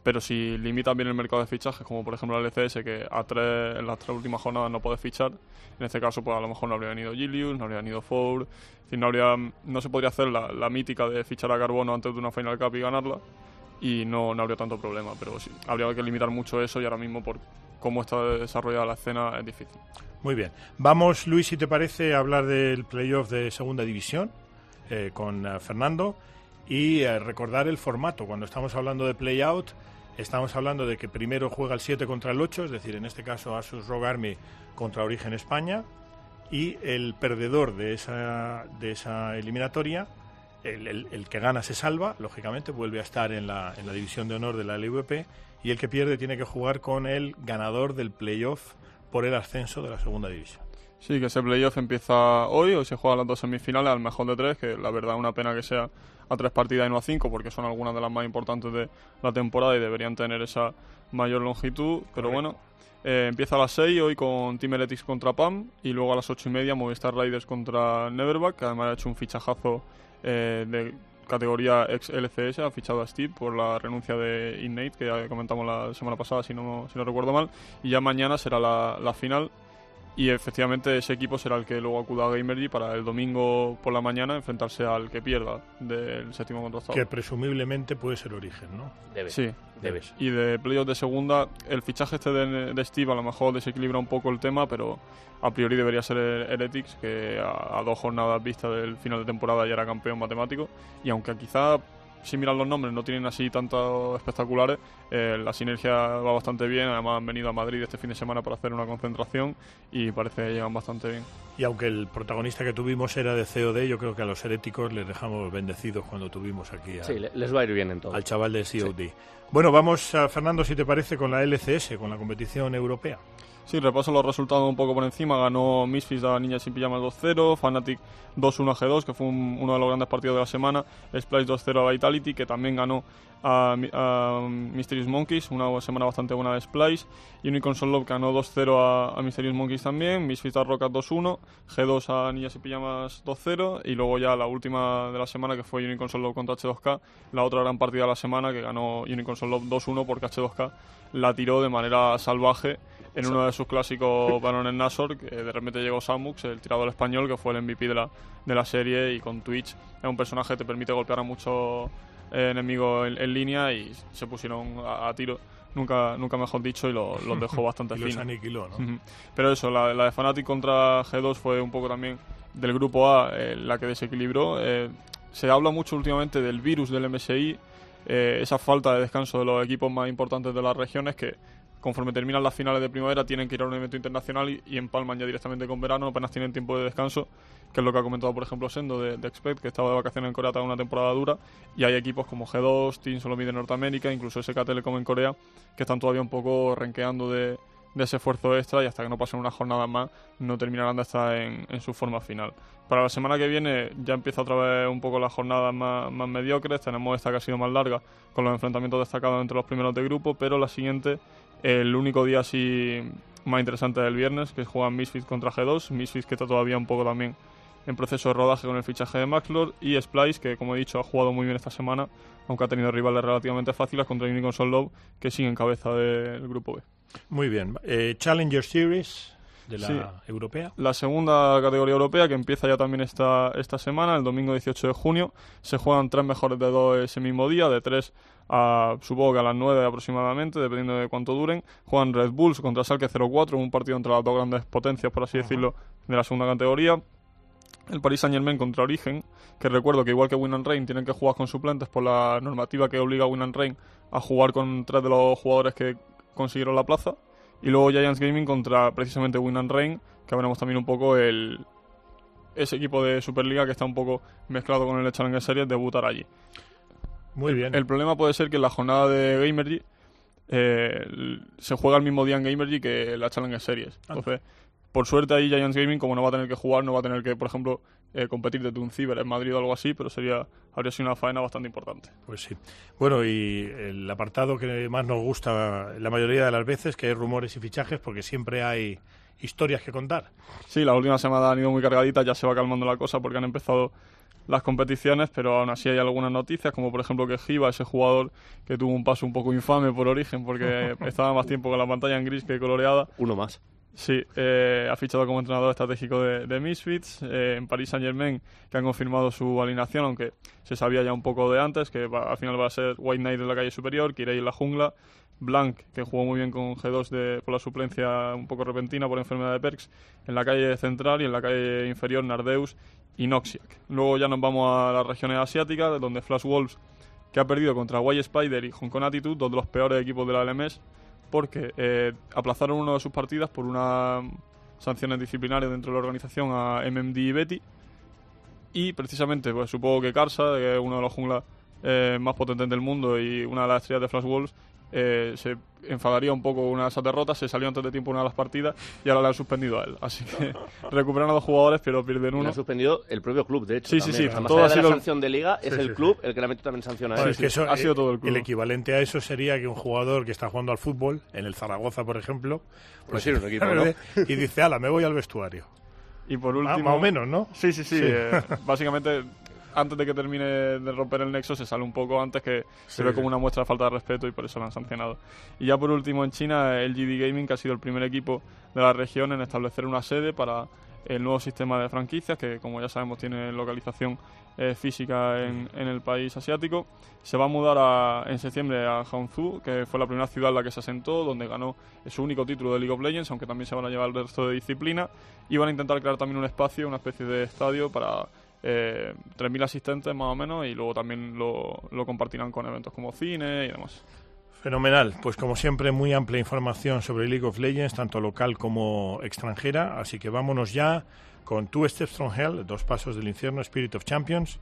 pero si limitan bien el mercado de fichajes, como por ejemplo el LCS, que a tres, en las tres últimas jornadas no puedes fichar, en este caso pues a lo mejor no habría venido Gilius, no habría venido Four, decir, no, habría, no se podría hacer la, la mítica de fichar a Carbono antes de una Final Cup y ganarla, y no, no habría tanto problema, pero sí, habría que limitar mucho eso y ahora mismo por cómo está desarrollada la escena es difícil. Muy bien. Vamos, Luis, si te parece, a hablar del playoff de segunda división eh, con eh, Fernando y eh, recordar el formato. Cuando estamos hablando de playout, estamos hablando de que primero juega el 7 contra el 8, es decir, en este caso Asus Rogue Army contra Origen España, y el perdedor de esa, de esa eliminatoria, el, que gana se salva, lógicamente, vuelve a estar en la, en la división de honor de la LVP, y el que pierde tiene que jugar con el ganador del playoff por el ascenso de la segunda división. Sí, que ese playoff empieza hoy, hoy se juegan las dos semifinales al mejor de tres, que la verdad es una pena que sea a tres partidas y no a cinco, porque son algunas de las más importantes de la temporada y deberían tener esa mayor longitud, pero bueno. eh, empieza a las 6 hoy con Team Heretics contra PAM y luego a las ocho y media Movistar Riders contra Neverback, que además ha hecho un fichajazo eh, de categoría ex LCS, ha fichado a Steve por la renuncia de Innate, que ya comentamos la semana pasada, si no, si no recuerdo mal, y ya mañana será la, la final y efectivamente ese equipo será el que luego acuda a Gamergy para el domingo por la mañana enfrentarse al que pierda del séptimo contra octavo. Que presumiblemente puede ser origen, ¿no? Debe. Sí. Debe. Y de playoff de segunda, el fichaje este de, de Steve a lo mejor desequilibra un poco el tema, pero a priori debería ser el Heretics, que a, a dos jornadas vista del final de temporada ya era campeón matemático. Y aunque quizá, si miran los nombres, no tienen así tantos espectaculares, eh, la sinergia va bastante bien. Además han venido a Madrid este fin de semana para hacer una concentración y parece que llegan bastante bien. Y aunque el protagonista que tuvimos era de COD, yo creo que a los heréticos les dejamos bendecidos cuando tuvimos aquí a- Sí, le- les va a ir bien en todo. al chaval de COD. Bueno, vamos, a, Fernando, si te parece, con la LCS, con la competición europea. Sí, repaso los resultados un poco por encima. Ganó Misfits a Niñas sin Pijamas 2-0, Fnatic 2-1 a G2, que fue un- uno de los grandes partidos de la semana, Splice 2-0 a Vitality, que también ganó a, a Mysterious Monkeys, una semana bastante buena de Splice, y Unicorn Soul Love ganó 2-0 a, a Mysterious Monkeys también, Misfits a Rocket 2-1, G2 a Niñas sin Pijamas 2-0, y luego ya la última de la semana, que fue Unicorn Soul Love contra H2K, la otra gran partida de la semana, que ganó Unicorn Soul Love 2-1 porque H2K la tiró de manera salvaje en uno de sus clásicos balones Nasor, que de repente llegó Samux, el tirador español, que fue el MVP de la, de la serie, y con Twitch es un personaje que te permite golpear a muchos eh, enemigos en, en línea y se pusieron a, a tiro, nunca, nunca mejor dicho, y lo- los dejó bastante Y los finos. aniquiló, ¿no? Pero eso, la, la de Fnatic contra G2 fue un poco también del grupo A eh, la que desequilibró. Eh, se habla mucho últimamente del virus del MSI, eh, esa falta de descanso de los equipos más importantes de las regiones que conforme terminan las finales de primavera tienen que ir a un evento internacional y, y empalman ya directamente con verano, apenas tienen tiempo de descanso, que es lo que ha comentado por ejemplo Sendo de, de Expect, que estaba de vacaciones en Corea toda una temporada dura, y hay equipos como G2, Team Solomid de Norteamérica, incluso SK Telecom en Corea, que están todavía un poco renqueando de, ese esfuerzo extra y hasta que no pasen unas jornadas más no terminarán de estar en, en su forma final. Para la semana que viene ya empieza otra vez un poco las jornadas más, más mediocres, tenemos esta que ha sido más larga con los enfrentamientos destacados entre los primeros de grupo, pero la siguiente, el único día así más interesante del viernes, que juegan Misfits contra G2, Misfits que está todavía un poco también en proceso de rodaje con el fichaje de Maxlord y Splice que como he dicho ha jugado muy bien esta semana, aunque ha tenido rivales relativamente fáciles contra Unicorn Soul Love que sigue en cabeza del grupo B. Muy bien. Eh, Challenger Series de la Sí. europea. La segunda categoría europea, que empieza ya también esta, esta semana, el domingo 18 de junio, se juegan tres mejores de dos ese mismo día, de tres a supongo que a las 9 aproximadamente, dependiendo de cuánto duren. Juegan Red Bulls contra Salke 04, un partido entre las dos grandes potencias, por así decirlo, de la segunda categoría. El Paris Saint Germain contra Origen, que recuerdo que igual que Win and Rain tienen que jugar con suplentes por la normativa que obliga a Win and Rain a jugar con tres de los jugadores que consiguieron la plaza. Y luego Giants Gaming contra precisamente Win and Rain, que veremos también un poco el ese equipo de Superliga que está un poco mezclado con el Challenger Series, debutar allí. Muy bien. El problema puede ser que en la jornada de Gamergy eh, se juega el mismo día en Gamergy que la Challenger Series. Entonces, por suerte ahí Giants Gaming, como no va a tener que jugar, no va a tener que, por ejemplo, eh, competir desde un ciber en Madrid o algo así, pero sería habría sido una faena bastante importante. Pues sí. Bueno, y el apartado que más nos gusta la mayoría de las veces, que hay rumores y fichajes, porque siempre hay historias que contar. Sí, la última semana han ido muy cargaditas, ya se va calmando la cosa porque han empezado las competiciones, pero aún así hay algunas noticias, como por ejemplo que Giva, ese jugador que tuvo un paso un poco infame por origen porque estaba más tiempo con la pantalla en gris que coloreada. Uno más. Sí, eh, ha fichado como entrenador estratégico de, de Misfits eh, en Paris Saint Germain, que han confirmado su alineación, aunque se sabía ya un poco de antes, que va- al final va a ser White Knight en la calle superior, Kirei en la jungla, Blanc, que jugó muy bien con G2 de, por la suplencia un poco repentina por enfermedad de Perks, en la calle central y en la calle inferior Nardeus y Noxiac. Luego ya nos vamos a las regiones asiáticas, donde Flash Wolves, que ha perdido contra White Spider y Hong Kong Attitude, dos de los peores equipos de la LMS, porque eh, aplazaron una de sus partidas por unas sanciones disciplinarias dentro de la organización a MMD y Betty. Y precisamente, pues supongo que Karsa, que es uno de los junglas eh, más potentes del mundo y una de las estrellas de Flash Wolves, eh, se enfadaría un poco una de esas derrotas, se salió antes de tiempo una de las partidas y ahora le han suspendido a él. Así que recuperan a dos jugadores, pero pierden Le uno. ha suspendido el propio club, de hecho. Sí, sí, también. sí, O sea, más todo allá ha de la sido- sanción de liga, es Sí, el sí, club el que le ha metido también sanción a Bueno, él. es que eso, ha sido eh, todo el club. equivalente a eso sería que un jugador que está jugando al fútbol, en el Zaragoza, por ejemplo, Pues sí, un equipo, ¿no? y dice, ala, me voy al vestuario. Y por Ah, último... más o menos, ¿no? Sí, sí, sí. Sí. eh, básicamente, antes de que termine de romper el nexo, se sale un poco antes que se Sí, ve sí. como una muestra de falta de respeto y por eso lo han sancionado. Y ya por último, en China, el GD Gaming, que ha sido el primer equipo de la región en establecer una sede para el nuevo sistema de franquicias, que como ya sabemos tiene localización eh, física en, en el país asiático. Se va a mudar a- en septiembre a Hangzhou, que fue la primera ciudad en la que se asentó, donde ganó su único título de League of Legends, aunque también se van a llevar el resto de disciplina. Y van a intentar crear también un espacio, una especie de estadio para eh, 3.000 asistentes más o menos, y luego también lo, lo compartirán con eventos como cine y demás. Fenomenal. Pues como siempre, muy amplia información sobre League of Legends, tanto local como extranjera. Así que vámonos ya con Two Steps from Hell, Dos Pasos del Infierno, Spirit of Champions,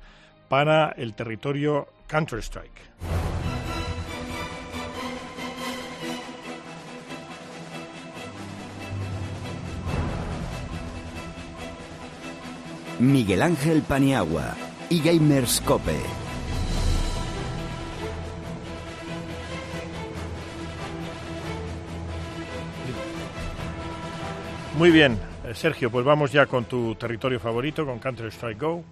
para el territorio Counter-Strike. Miguel Ángel Paniagua y Gamers Cope. Muy bien, eh, Sergio, pues vamos ya con tu territorio favorito, con Counter Strike Go.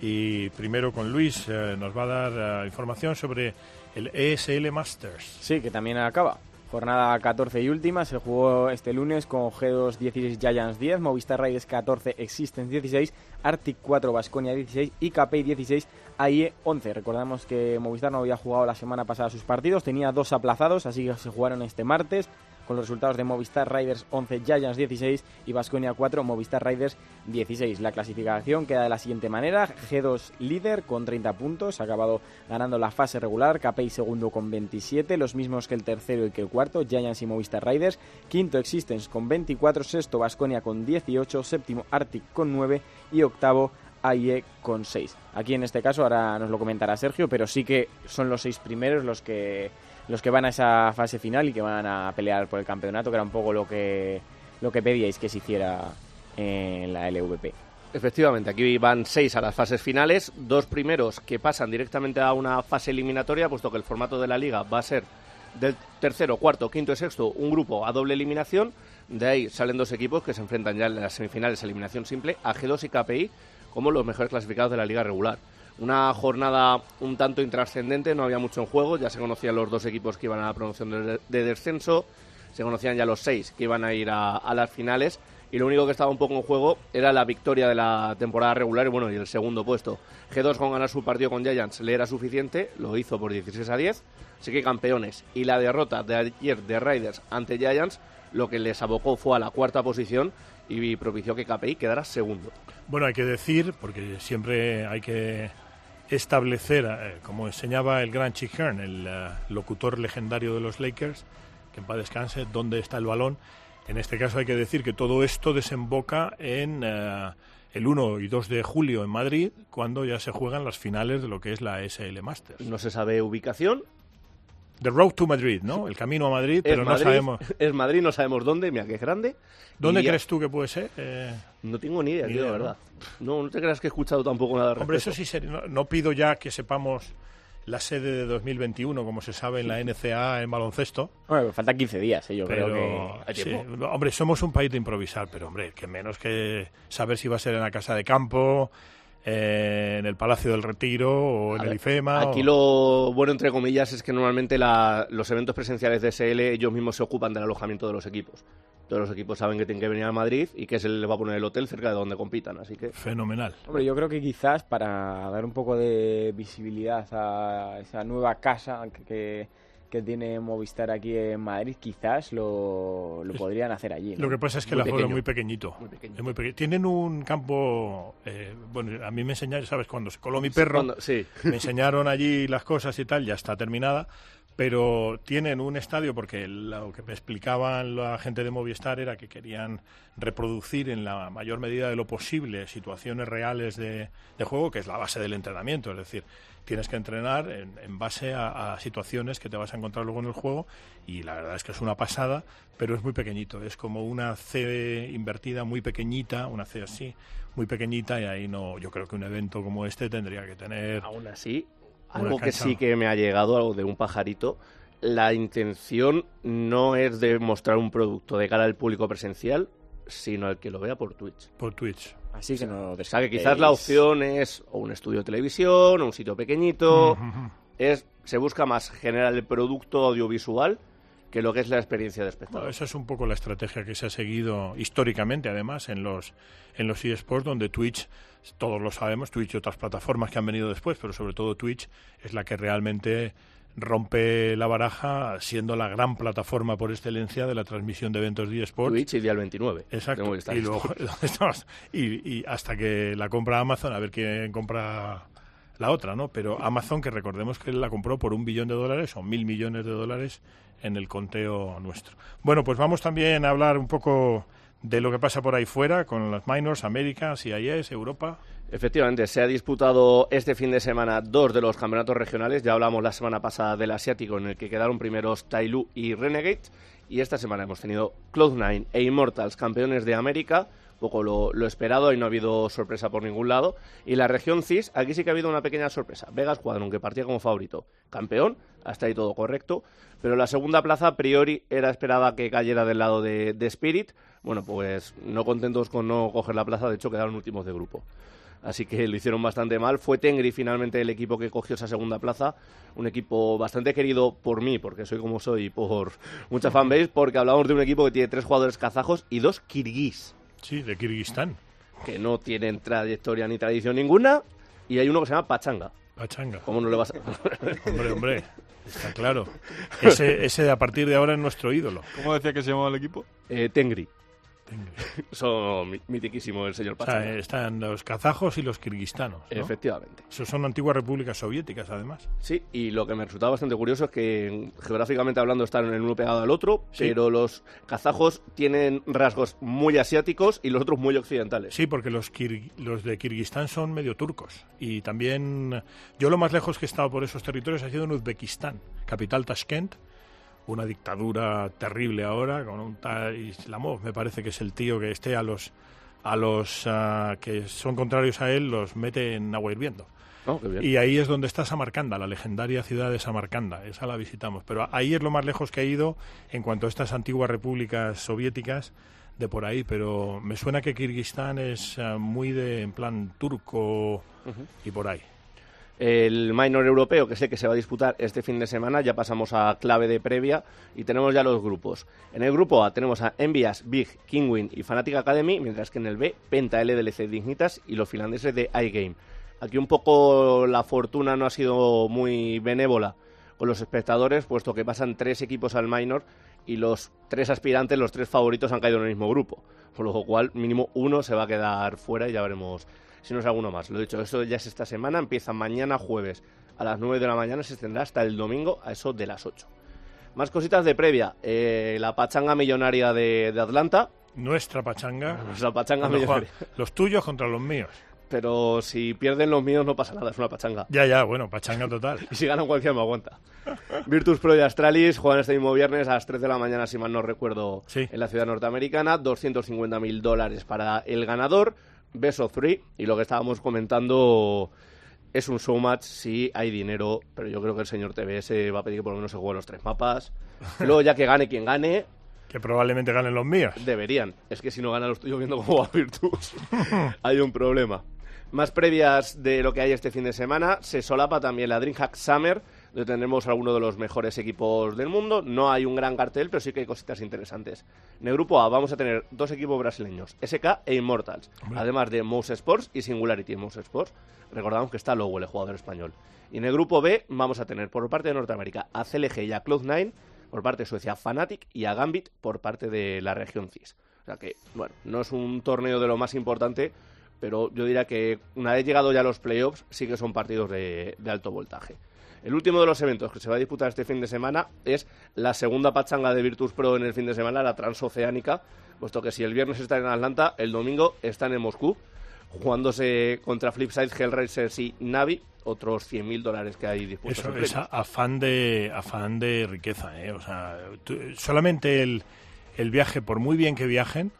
Y primero con Luis eh, nos va a dar eh, información sobre el ESL Masters. Sí, que también acaba. Jornada 14 y última, se jugó este lunes con G2 16 Giants 10, Movistar Raiders 14, Existence 16, Arctic 4, Basconia 16 y KPI 16, AIE 11. Recordamos que Movistar no había jugado la semana pasada sus partidos, tenía dos aplazados, así que se jugaron este martes con los resultados de Movistar Riders 11, Giants 16 y Vasconia 4, Movistar Riders 16. La clasificación queda de la siguiente manera: G2 líder con 30 puntos, ha acabado ganando la fase regular, KPI segundo con 27, los mismos que el tercero y que el cuarto, Giants y Movistar Riders. Quinto Existence con 24, sexto Vasconia con 18, séptimo Arctic con 9 y octavo AIE con 6. Aquí en este caso, ahora nos lo comentará Sergio, pero sí que son los seis primeros los que los que van a esa fase final y que van a pelear por el campeonato, que era un poco lo que, lo que pedíais que se hiciera en la LVP. Efectivamente, aquí van seis a las fases finales, dos primeros que pasan directamente a una fase eliminatoria, puesto que el formato de la liga va a ser del tercero, cuarto, quinto y sexto, un grupo a doble eliminación. De ahí salen dos equipos que se enfrentan ya en las semifinales eliminación simple a G2 y KPI como los mejores clasificados de la liga regular. Una jornada un tanto intrascendente, no había mucho en juego, ya se conocían los dos equipos que iban a la promoción de, de descenso, se conocían ya los seis que iban a ir a, a, las finales y lo único que estaba un poco en juego era la victoria de la temporada regular y bueno, y el segundo puesto. G2 con ganar su partido con Giants le era suficiente, lo hizo por 16 a 10, así que campeones. Y la derrota de ayer de Raiders ante Giants lo que les abocó fue a la cuarta posición y propició que KPI quedara segundo. Bueno, hay que decir, porque siempre hay que establecer, eh, como enseñaba el gran Chick Hearn, el eh, locutor legendario de los Lakers, que en paz descanse, dónde está el balón. En este caso hay que decir que todo esto desemboca en eh, el 1 y 2 de julio en Madrid, cuando ya se juegan las finales de lo que es la SL Masters. No se sabe ubicación. The Road to Madrid, ¿no? El camino a Madrid, pero es no Madrid, sabemos. Es Madrid, no sabemos dónde, mira que es grande. ¿Dónde Y- crees tú que puede ser? Eh, No tengo ni idea, Ni tío, de idea, verdad. No, no te creas que he escuchado tampoco nada al Hombre, eso respecto. sí, sería- no, no pido ya que sepamos la sede de 2021, como se sabe en la NCA en baloncesto. Bueno, faltan 15 días, ¿eh? yo Pero, creo que sí, no, hombre, somos un país de improvisar, pero hombre, que menos que saber si va a ser en la Casa de Campo, en el Palacio del Retiro o en A el ver, IFEMA. Aquí o- lo bueno, entre comillas, es que normalmente la- los eventos presenciales de SL ellos mismos se ocupan del alojamiento de los equipos. Todos los equipos saben que tienen que venir a Madrid y que se les va a poner el hotel cerca de donde compitan, así que... Fenomenal. Hombre, yo creo que quizás para dar un poco de visibilidad a esa nueva casa que, que, que tiene Movistar aquí en Madrid, quizás lo, lo podrían hacer allí. ¿no? Lo que pasa es que Muy el aforo es muy pequeñito. Muy pequeño. Es muy peque- Tienen un campo. eh, bueno, a mí me enseñaron, ¿sabes? Cuando se coló mi perro, Cuando- sí. me enseñaron allí las cosas y tal, ya está terminada. Pero tienen un estadio, porque lo que me explicaban la gente de Movistar era que querían reproducir en la mayor medida de lo posible situaciones reales de, de juego, que es la base del entrenamiento. Es decir, tienes que entrenar en, en base a, a situaciones que te vas a encontrar luego en el juego y la verdad es que es una pasada, pero es muy pequeñito. Es como una C invertida muy pequeñita, una C así, muy pequeñita y ahí no, yo creo que un evento como este tendría que tener... Aún así, algo que sí que me ha llegado, algo de un pajarito, la intención no es de mostrar un producto de cara al público presencial, sino al que lo vea por Twitch. por Twitch. Así que no O sea, que quizás la opción es o un estudio de televisión, o un sitio pequeñito, es se busca más generar el producto audiovisual que lo que es la experiencia de Bueno, espectador. esa es un poco la estrategia que se ha seguido históricamente, además, en los en los eSports, donde Twitch, todos lo sabemos, Twitch y otras plataformas que han venido después, pero sobre todo Twitch es la que realmente rompe la baraja, siendo la gran plataforma por excelencia de la transmisión de eventos de eSports. Twitch y Dial 29. Exacto. Y, luego, y hasta que la compra Amazon, a ver quién compra la otra, ¿no? Pero Amazon, que recordemos que la compró por un billón de dólares o mil millones de dólares en el conteo nuestro. Bueno, pues vamos también a hablar un poco de lo que pasa por ahí fuera con las minors, América, CIS, Europa. Efectivamente, se ha disputado este fin de semana dos de los campeonatos regionales. Ya hablamos la semana pasada del asiático, en el que quedaron primeros Tailu y Renegade. Y esta semana hemos tenido Cloud9 e Immortals, campeones de América, poco lo, lo esperado, ahí no ha habido sorpresa por ningún lado. Y la región CIS, aquí sí que ha habido una pequeña sorpresa. Vegas Cuadron, que partía como favorito, campeón, hasta ahí todo correcto. Pero la segunda plaza, a priori, era esperada que cayera del lado de, de Spirit. Bueno, pues no contentos con no coger la plaza, de hecho quedaron últimos de grupo. Así que lo hicieron bastante mal. Fue Tengri finalmente el equipo que cogió esa segunda plaza. Un equipo bastante querido por mí, porque soy como soy, y por mucha fanbase, porque hablamos de un equipo que tiene tres jugadores kazajos y dos kirguís, Sí, de Kirguistán. que no tienen trayectoria ni tradición ninguna. Y hay uno que se llama Pachanga. Pachanga. ¿Cómo no le vas a...? Hombre, hombre. Está claro. Ese, ese de a partir de ahora es nuestro ídolo. ¿Cómo decía que se llamaba el equipo? Eh, Tengri. Son mi- mitiquísimo el señor O sea, están los kazajos y los kirguistanos. ¿no? Efectivamente. Esos son antiguas repúblicas soviéticas, además. Sí, y lo que me resultaba bastante curioso es que geográficamente hablando están en el uno pegado al otro, Sí. pero los kazajos tienen rasgos muy asiáticos y los otros muy occidentales. Sí, porque los, kir- los de Kirguistán son medio turcos. Y también, yo lo más lejos que he estado por esos territorios ha sido en Uzbekistán, capital Tashkent, una dictadura terrible ahora, con un tal Islamov, me parece que es el tío que esté a los, a los ah, que son contrarios a él, los mete en agua hirviendo. Oh. Y ahí es donde está Samarcanda, la legendaria ciudad de Samarcanda. Esa la visitamos. Pero ahí es lo más lejos que he ido en cuanto a estas antiguas repúblicas soviéticas de por ahí. Pero me suena que Kirguistán es eh, muy de en plan turco y por ahí. El minor europeo, que el que se va a disputar este fin de semana, ya pasamos a clave de previa y tenemos ya los grupos. En el grupo A tenemos a Envias, Big, Kingwin y Fnatic Academy, mientras que en el B, Penta, LDLC Dignitas y los finlandeses de iGame. Aquí un poco la fortuna no ha sido muy benévola con los espectadores, puesto que pasan tres equipos al minor y los tres aspirantes, los tres favoritos han caído en el mismo grupo. Por lo cual, mínimo uno se va a quedar fuera y ya veremos si no es alguno más. Lo dicho, eso ya es esta semana, empieza mañana jueves a las 9 de la mañana, se extenderá hasta el domingo a eso de las 8. Más cositas de previa. Eh, la pachanga millonaria de, de Atlanta. Nuestra pachanga. La pachanga millonaria. juegan los tuyos contra los míos. Pero si pierden los míos no pasa nada, es una pachanga. Ya, ya, bueno, pachanga total. Y si ganan cualquiera me aguanta. Virtus Pro y Astralis juegan este mismo viernes a las 3 de la mañana, si mal no recuerdo, en la ciudad norteamericana. 250 mil dólares para el ganador. Best of three. Y lo que estábamos comentando es un showmatch, sí hay dinero, pero yo creo que el señor TBS va a pedir que por lo menos se jueguen los tres mapas. Luego ya que gane quien gane, Que probablemente ganen los míos. Deberían. Es que si no ganan los tuyos viendo cómo va Virtus, hay un problema. Más previas de lo que hay este fin de semana, se solapa también la DreamHack Summer, donde tendremos algunos de los mejores equipos del mundo. No hay un gran cartel, pero sí que hay cositas interesantes. En el grupo A vamos a tener dos equipos brasileños, SK e Immortals, además de Mouse Sports y Singularity Mouse Sports. Recordamos que está Lowell, el jugador español. Y en el grupo B vamos a tener por parte de Norteamérica a CLG y a Cloud9, por parte de Suecia a Fnatic y a Gambit por parte de la región CIS. O sea que, bueno, no es un torneo de lo más importante, pero yo diría que una vez llegado ya a los playoffs, sí que son partidos de, de alto voltaje. El último de los eventos que se va a disputar este fin de semana es la segunda pachanga de Virtus Pro en el fin de semana, la transoceánica, puesto que si el viernes están en Atlanta, el domingo están en Moscú, jugándose contra Flipside, Hellraisers y Navi, otros 100.000 dólares que hay dispuestos. Eso es afán de, afán de riqueza, ¿eh? O sea, tú- solamente el, el viaje, por muy bien que viajen,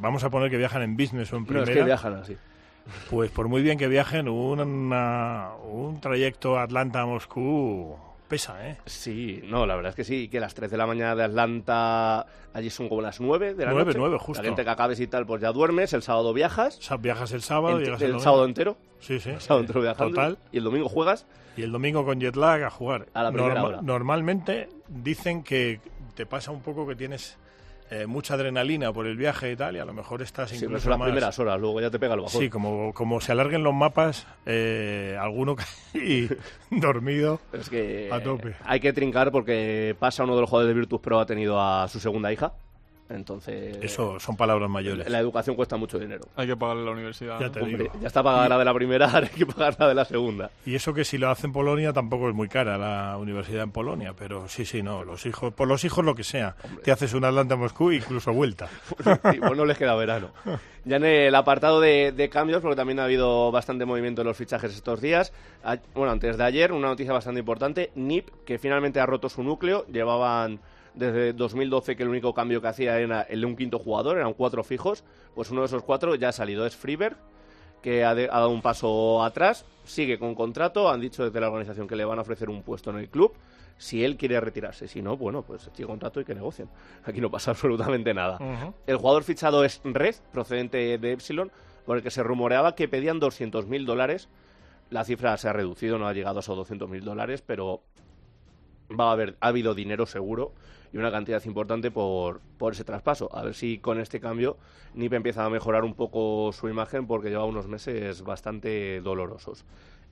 vamos a poner que viajan en business o en No, primera. es que viajan así. Pues por muy bien que viajen, una- un trayecto Atlanta-Moscú pesa, ¿eh? Sí, no, la verdad es que sí, que las 3 de la mañana de Atlanta, allí son como las 9 de la Nueve, noche. nueve, justo. La gente que acabes y tal, pues ya duermes, el sábado viajas. O sea, viajas el sábado, llegas el sábado entero. Sí, sí. El sábado entero viajando. Total. Y el domingo juegas. Y el domingo con jet lag a jugar. A la primera hora. Normalmente dicen que te pasa un poco que tienes eh, mucha adrenalina por el viaje y tal, y a lo mejor estás Sí, incluso las más... primeras horas, luego ya te pega el bajón. Sí, como, como se alarguen los mapas, eh, alguno y dormido Pero es que a tope. hay que trincar porque pasa uno de los jugadores de Virtus Pro ha tenido a su segunda hija. Entonces, Eso son palabras mayores. la educación cuesta mucho dinero. Hay que pagarle la universidad. Ya te Hombre, digo. ya está pagada la de la primera, ahora hay que pagar la de la segunda. Y eso que si lo hace en Polonia tampoco es muy cara la universidad en Polonia, pero sí, sí, no, los hijos, por los hijos lo que sea. Te haces un Atlanta-Moscú incluso vuelta. Sí, pues no les queda verano. Ya en el apartado de, de cambios, porque también ha habido bastante movimiento en los fichajes estos días. A- bueno, antes de ayer, una noticia bastante importante. NIP, que finalmente ha roto su núcleo. Llevaban desde 2012 que el único cambio que hacía era el de un quinto jugador, eran cuatro fijos, pues uno de esos cuatro ya ha salido, es Freeberg, que ha, de- ha dado un paso atrás, sigue con contrato, han dicho desde la organización que le van a ofrecer un puesto en el club, si él quiere retirarse, si no, bueno, pues sigue contrato y que negocien. Aquí no pasa absolutamente nada. El jugador fichado es Red, procedente de Epsilon, por el que se rumoreaba que pedían 200.000 dólares. La cifra se ha reducido, no ha llegado a esos 200.000 dólares, pero va a haber, ha habido dinero seguro y una cantidad importante por, por ese traspaso. A ver si con este cambio NIP empieza a mejorar un poco su imagen porque lleva unos meses bastante dolorosos.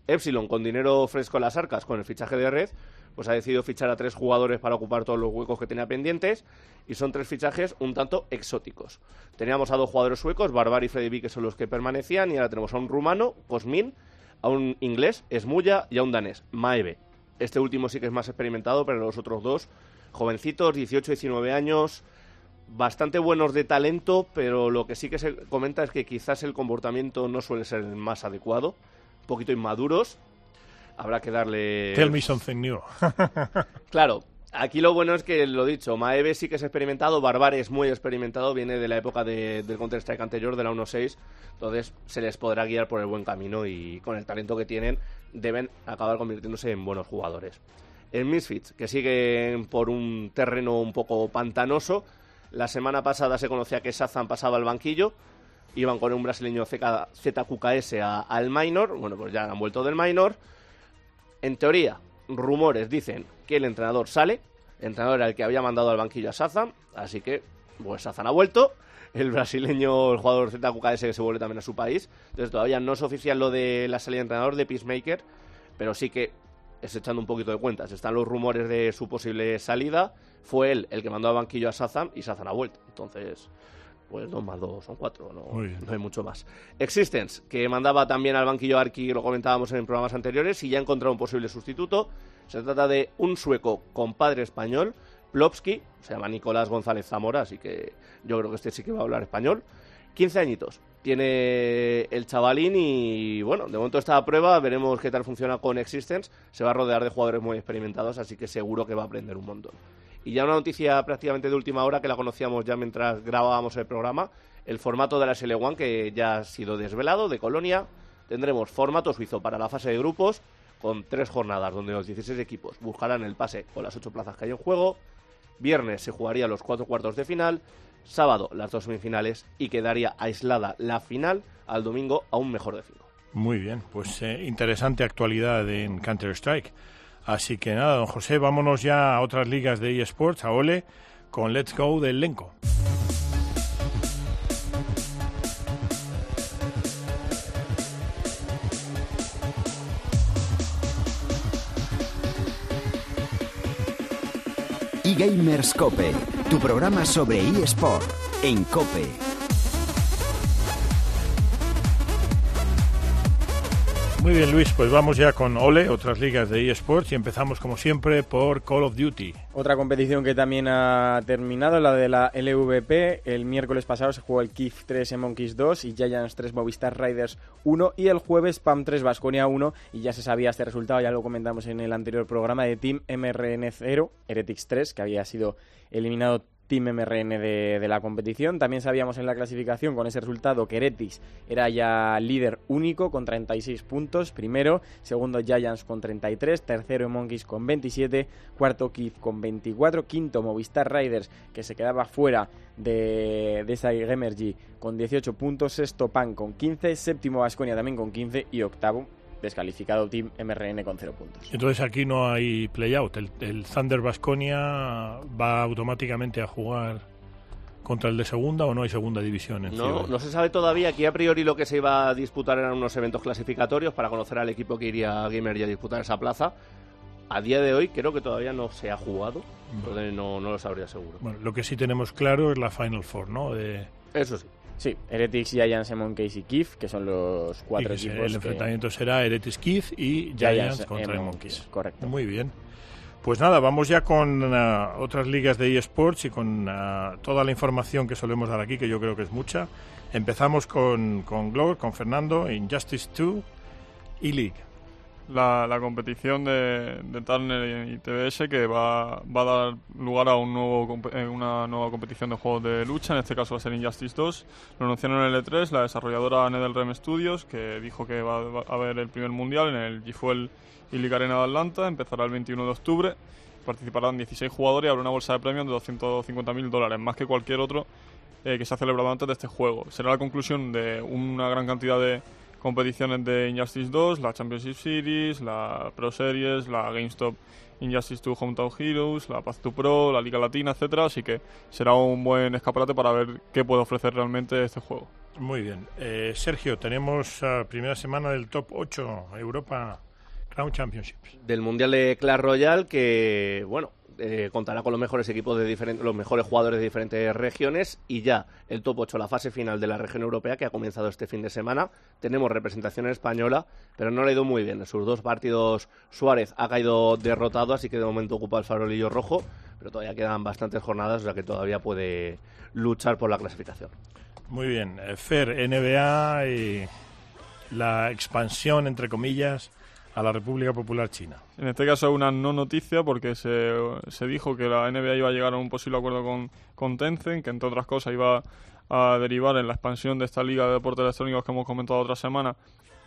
Epsilon, con dinero fresco en las arcas, con el fichaje de Red, pues ha decidido fichar a tres jugadores para ocupar todos los huecos que tenía pendientes y son tres fichajes un tanto exóticos. Teníamos a dos jugadores suecos, Barbar y Freddy B, que son los que permanecían, y ahora tenemos a un rumano, Cosmin, a un inglés, Esmulla, y a un danés, Maeve. Este último sí que es más experimentado, pero los otros dos, jovencitos, 18 19 años, bastante buenos de talento, pero lo que sí que se comenta es que quizás el comportamiento no suele ser el más adecuado, un poquito inmaduros. Habrá que darle... Tell me something new. Claro, aquí lo bueno es que lo dicho, Maeve sí que es experimentado, Barbar es muy experimentado, viene de la época de- del Counter-Strike anterior, de la 1.6, entonces se les podrá guiar por el buen camino y con el talento que tienen deben acabar convirtiéndose en buenos jugadores. En Misfits, que siguen por un terreno un poco pantanoso, la semana pasada se conocía que Sazan pasaba al banquillo, iban con un brasileño ZQKS al minor, bueno, pues ya han vuelto del minor, en teoría, rumores dicen que el entrenador sale. El entrenador era el que había mandado al banquillo a Sazan. Así que, pues Sazan ha vuelto. El brasileño, el jugador ZQKS que se vuelve también a su país. Entonces todavía no es oficial lo de la salida de entrenador de Peacemaker. Pero sí que es echando un poquito de cuentas. Están los rumores de su posible salida. Fue él el que mandó al banquillo a Sazan y Sazan ha vuelto. Entonces, pues dos más dos son cuatro, no, no hay mucho más. Existence, que mandaba también al banquillo a Arki, lo comentábamos en programas anteriores, y ya ha encontrado un posible sustituto. Se trata de un sueco con padre español, Plopsky, se llama Nicolás González Zamora, así que yo creo que este sí que va a hablar español. 15 añitos tiene el chavalín y bueno, de momento está prueba, veremos qué tal funciona con Existence. Se va a rodear de jugadores muy experimentados, así que seguro que va a aprender un montón. Y ya una noticia prácticamente de última hora que la conocíamos ya mientras grabábamos el programa, el formato de la SL1 que ya ha sido desvelado de Colonia. Tendremos formato suizo para la fase de grupos con tres jornadas donde los 16 equipos buscarán el pase con las ocho plazas que hay en juego. Viernes se jugaría los cuatro cuartos de final, sábado las dos semifinales y quedaría aislada la final al domingo a un mejor de cinco. Muy bien, pues eh, interesante actualidad en Counter-Strike. Así que nada, don José, vámonos ya a otras ligas de eSports, a Ole, con Let's Go del Lenco. eGamers Cope, tu programa sobre eSport en Cope. Muy bien, Luis, pues vamos ya con Ole, otras ligas de eSports, y empezamos como siempre por Call of Duty. Otra competición que también ha terminado, la de la LVP. El miércoles pasado se jugó el KIF 3 en Monkeys 2 y Giants 3 Movistar Riders 1 y el jueves PAM 3 Vasconia 1 y ya se sabía este resultado, ya lo comentamos en el anterior programa de Team MRN 0, Heretics 3, que había sido eliminado Team MRN de, la competición. También sabíamos en la clasificación con ese resultado que Heretics era ya líder único con 36 puntos, primero, segundo Giants con 33, tercero Monkeys con 27, cuarto Kid con 24, quinto Movistar Riders que se quedaba fuera de, de esa Gamergy con 18 puntos, sexto Pan con 15, séptimo Vasconia también con 15 y octavo descalificado Team MRN con 0 puntos. Entonces aquí no hay playout. El, el Thunder Basconia va automáticamente a jugar contra el de segunda o no hay segunda división en No, no se sabe todavía. Aquí a priori lo que se iba a disputar eran unos eventos clasificatorios para conocer al equipo que iría a Gamer y a disputar esa plaza. A día de hoy creo que todavía no se ha jugado, entonces no, no lo sabría seguro. Bueno, lo que sí tenemos claro es la Final Four, ¿no? De, Eso sí. Sí, Heretics, Giants, Monkeys y Kif, que son los y cuatro que equipos. el que- enfrentamiento será Eretis Keith y Giants contra Monkeys, Monkeys. correcto. Muy bien. Pues nada, vamos ya con ah, otras ligas de eSports y con ah, toda la información que solemos dar aquí, que yo creo que es mucha. Empezamos con, con Glor, con Fernando, Injustice 2 y League. La, la competición de, de Turner y TBS que va, va a dar lugar a un nuevo, eh, una nueva competición de juegos de lucha, en este caso va a ser Injustice 2. Lo anunciaron en el E3 la desarrolladora NetherRealm Studios, que dijo que va, va a haber el primer mundial en el G-Fuel y Liga Arena de Atlanta, empezará el 21 de octubre. Participarán 16 jugadores y habrá una bolsa de premios de 250.000 dólares, más que cualquier otro eh, que se ha celebrado antes de este juego. Será la conclusión de una gran cantidad de competiciones de Injustice 2, la Championship Series, la Pro Series, la GameStop Injustice 2 Hometown Heroes, la Path to Pro, la Liga Latina, etcétera, así que será un buen escaparate para ver qué puede ofrecer realmente este juego. Muy bien. Eh, Sergio, tenemos ah, primera semana del top 8 Europa Crown Championships. del Mundial de Clash Royale que, bueno, eh, contará con los mejores equipos de diferentes, los mejores jugadores de diferentes regiones y ya el top 8, la fase final de la región europea que ha comenzado este fin de semana. Tenemos representación española, pero no le ha ido muy bien. En sus dos partidos Suárez ha caído derrotado, así que de momento ocupa el farolillo rojo, pero todavía quedan bastantes jornadas, o sea que todavía puede luchar por la clasificación. Muy bien. Eh, Fer, NBA y la expansión, entre comillas, a la República Popular China. En este caso es una no noticia porque se, se dijo que la NBA iba a llegar a un posible acuerdo con, con Tencent, que entre otras cosas iba a derivar en la expansión de esta liga de deportes electrónicos que hemos comentado otra semana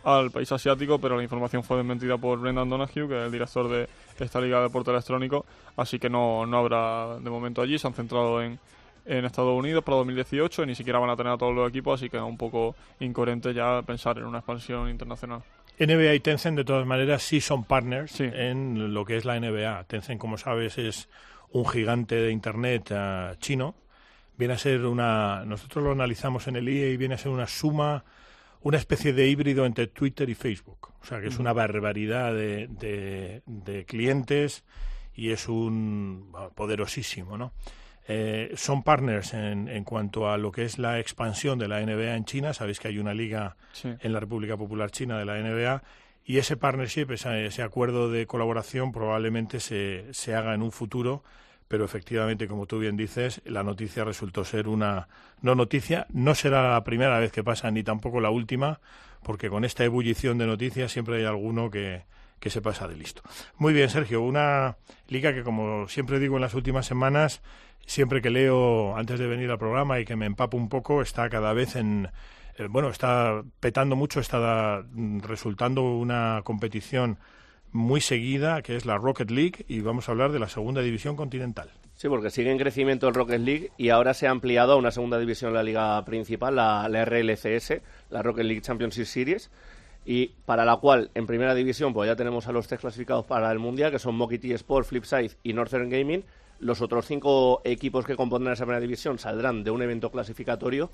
al país asiático, pero la información fue desmentida por Brendan Donahue, que es el director de esta liga de deporte electrónico, así que no, no habrá de momento allí, se han centrado en, en Estados Unidos para 2018 y ni siquiera van a tener a todos los equipos, así que es un poco incoherente ya pensar en una expansión internacional. NBA y Tencent, de todas maneras, sí son partners en lo que es la NBA. Tencent, como sabes, es un gigante de Internet ah, chino. Viene a ser una... Nosotros lo analizamos en el IE y viene a ser una suma, una especie de híbrido entre Twitter y Facebook. O sea, que es una barbaridad de, de- de clientes y es un poderosísimo, ¿no? Eh, son partners en, en cuanto a lo que es la expansión de la NBA en China. Sabéis que hay una liga Sí. en la República Popular China de la NBA y ese partnership, ese, ese acuerdo de colaboración probablemente se, se haga en un futuro, pero efectivamente, como tú bien dices, la noticia resultó ser una no noticia. No será la primera vez que pasa ni tampoco la última, porque con esta ebullición de noticias siempre hay alguno que, que se pasa de listo. Muy bien, Sergio, una liga que como siempre digo en las últimas semanas, siempre que leo antes de venir al programa y que me empapo un poco, está cada vez en eh, bueno, está petando mucho, está mm, resultando una competición muy seguida, que es la Rocket League, y vamos a hablar de la segunda división continental. Sí, porque sigue en crecimiento el Rocket League y ahora se ha ampliado a una segunda división la liga principal, la, la RLCS, la Rocket League Championship Series, y para la cual en primera división pues ya tenemos a los tres clasificados para el Mundial, que son Moki T Sport, Flipside y Northern Gaming. Los otros cinco equipos que componen esa primera división saldrán de un evento clasificatorio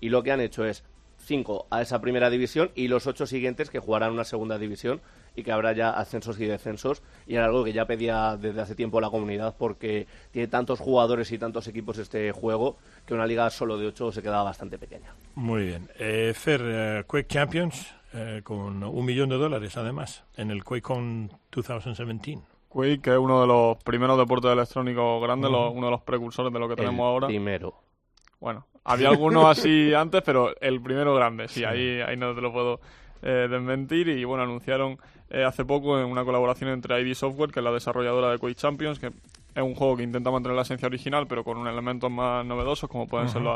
y lo que han hecho es cinco a esa primera división y los ocho siguientes que jugarán una segunda división y que habrá ya ascensos y descensos y era algo que ya pedía desde hace tiempo la comunidad porque tiene tantos jugadores y tantos equipos este juego que una liga solo de ocho se quedaba bastante pequeña. Muy bien. Eh, Fer, eh, Quake Champions, eh, con un millón de dólares además, en el QuakeCon 2017. Quake, que es uno de los primeros deportes electrónicos grandes, Ujú. lo- uno de los precursores de lo que tenemos El ahora. Primero. Bueno, había algunos así antes, pero el primero grande, sí, ahí, ahí no te lo puedo eh, desmentir. Y bueno, anunciaron eh, hace poco en una colaboración entre ID Software, que es la desarrolladora de Quake Champions, que es un juego que intenta mantener la esencia original, pero con unos elementos más novedosos, como pueden ser Ujú.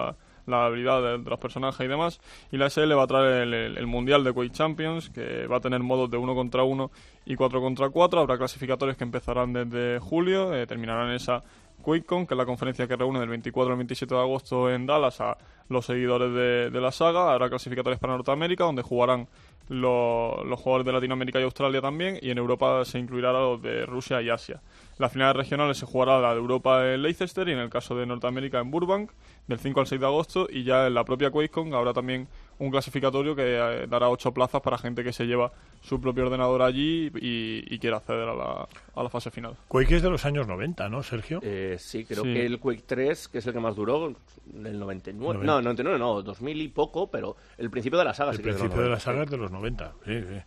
La, habilidad de, los personajes y demás. Y la SL va a traer el, Mundial de Quake Champions, que va a tener modos de 1 contra 1 y 4 contra 4. Habrá clasificatorios que empezarán desde julio, eh, terminarán esa QuakeCon, que es la conferencia que reúne del 24 al 27 de agosto en Dallas a los seguidores de, la saga. Habrá clasificatorios para Norteamérica, donde jugarán los, jugadores de Latinoamérica y Australia también, y en Europa se incluirá a los de Rusia y Asia. Las finales regionales se jugará la de Europa en Leicester y en el caso de Norteamérica en Burbank, del 5 al 6 de agosto, y ya en la propia QuakeCon habrá también un clasificatorio que eh, dará ocho plazas para gente que se lleva su propio ordenador allí y, y quiera acceder a la, a la fase final. Quake es de los años 90, ¿no, Sergio? Eh, sí, creo Sí. que el Quake 3, que es el que más duró, el 99. Noventa. No, 99 no, 2000 y poco, pero el principio de la saga El sí que principio de la 90. saga es de los 90. sí, sí.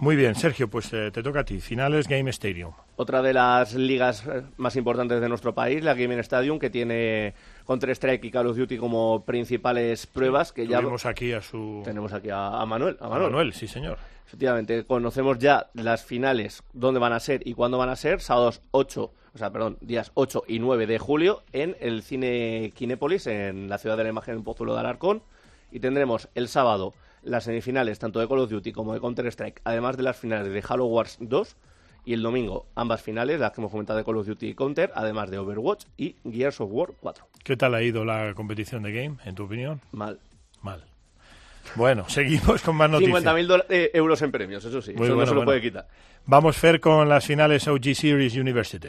Muy bien, Sergio, pues eh, te toca a ti. Finales Game Stadium. Otra de las ligas eh, más importantes de nuestro país, la Gaming Stadium, que tiene Counter-Strike y Call of Duty como principales pruebas que ya Tuvimos aquí a su... tenemos aquí a, a Manuel. A. Manuel, sí señor. Efectivamente, conocemos ya las finales, dónde van a ser y cuándo van a ser, sábados 8, o sea, perdón, días 8 y 9 de julio en el cine Kinépolis, en la ciudad de la imagen en Pozuelo de Alarcón, y tendremos el sábado las semifinales tanto de Call of Duty como de Counter-Strike, además de las finales de Halo Wars 2, y el domingo ambas finales, las que hemos comentado de Call of Duty y Counter, además de Overwatch y Gears of War 4. ¿Qué tal ha ido la competición de Game, en tu opinión? Mal. Mal. Bueno, seguimos con más noticias. 50.000 dola- eh, euros en premios, eso sí, Muy eso no se lo bueno. puede quitar. Vamos, Fer, con las finales OG Series University.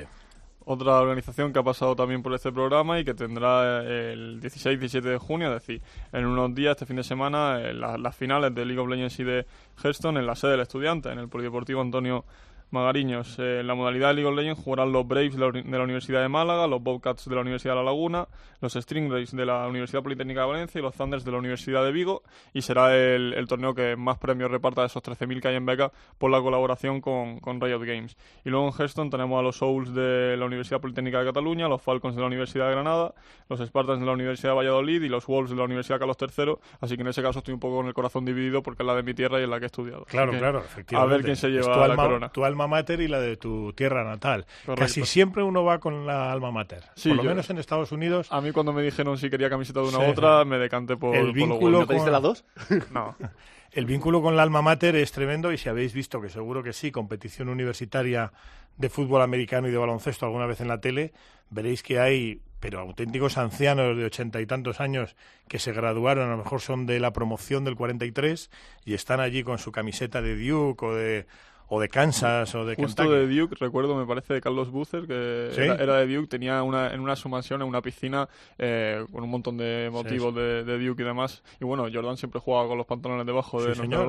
Otra organización que ha pasado también por este programa y que tendrá eh, el 16-17 de junio, es decir, en unos días, este fin de semana, eh, la- las finales de League of Legends y de Hearthstone en la sede del estudiante, en el Polideportivo Antonio Magariños. Eh, en la modalidad de League of Legends jugarán los Braves de la, Universidad de Málaga, los Bobcats de la Universidad de La Laguna, los Stingrays de la Universidad Politécnica de Valencia y los Thunders de la Universidad de Vigo. Y será el, el torneo que más premios reparta de esos 13.000 que hay en beca por la colaboración con, con Riot Games. Y luego en Hearthstone tenemos a los Souls de la Universidad Politécnica de Cataluña, los Falcons de la Universidad de Granada, los Spartans de la Universidad de Valladolid y los Wolves de la Universidad Carlos III. Así que en ese caso estoy un poco con el corazón dividido porque es la de mi tierra y es la que he estudiado. Claro, que claro, A efectivamente. ver quién se lleva la alma, corona. Tu alma mater y la de tu tierra natal. Correcto. Casi siempre uno va con la alma mater. Sí, Por lo yo- menos en Estados Unidos. A mí cuando me dijeron si quería camiseta de una Sí. u otra, me decanté por, El por vínculo Wolves. ¿No pediste con- las dos? No. El vínculo con la alma mater es tremendo y si habéis visto, que seguro que sí, competición universitaria de fútbol americano y de baloncesto alguna vez en la tele, veréis que hay, pero auténticos ancianos de ochenta y tantos años que se graduaron, a lo mejor son de la promoción del 43 y están allí con su camiseta de Duke o de, o de Kansas o de Justo Kentucky. de Duke, recuerdo, me parece, de Carlos Bucer, que ¿Sí? era, era de Duke, tenía una, en una su mansión, en una piscina, eh, con un montón de motivos De, de Duke y demás. Y bueno, Jordan siempre jugaba con los pantalones debajo de Sí, North señor,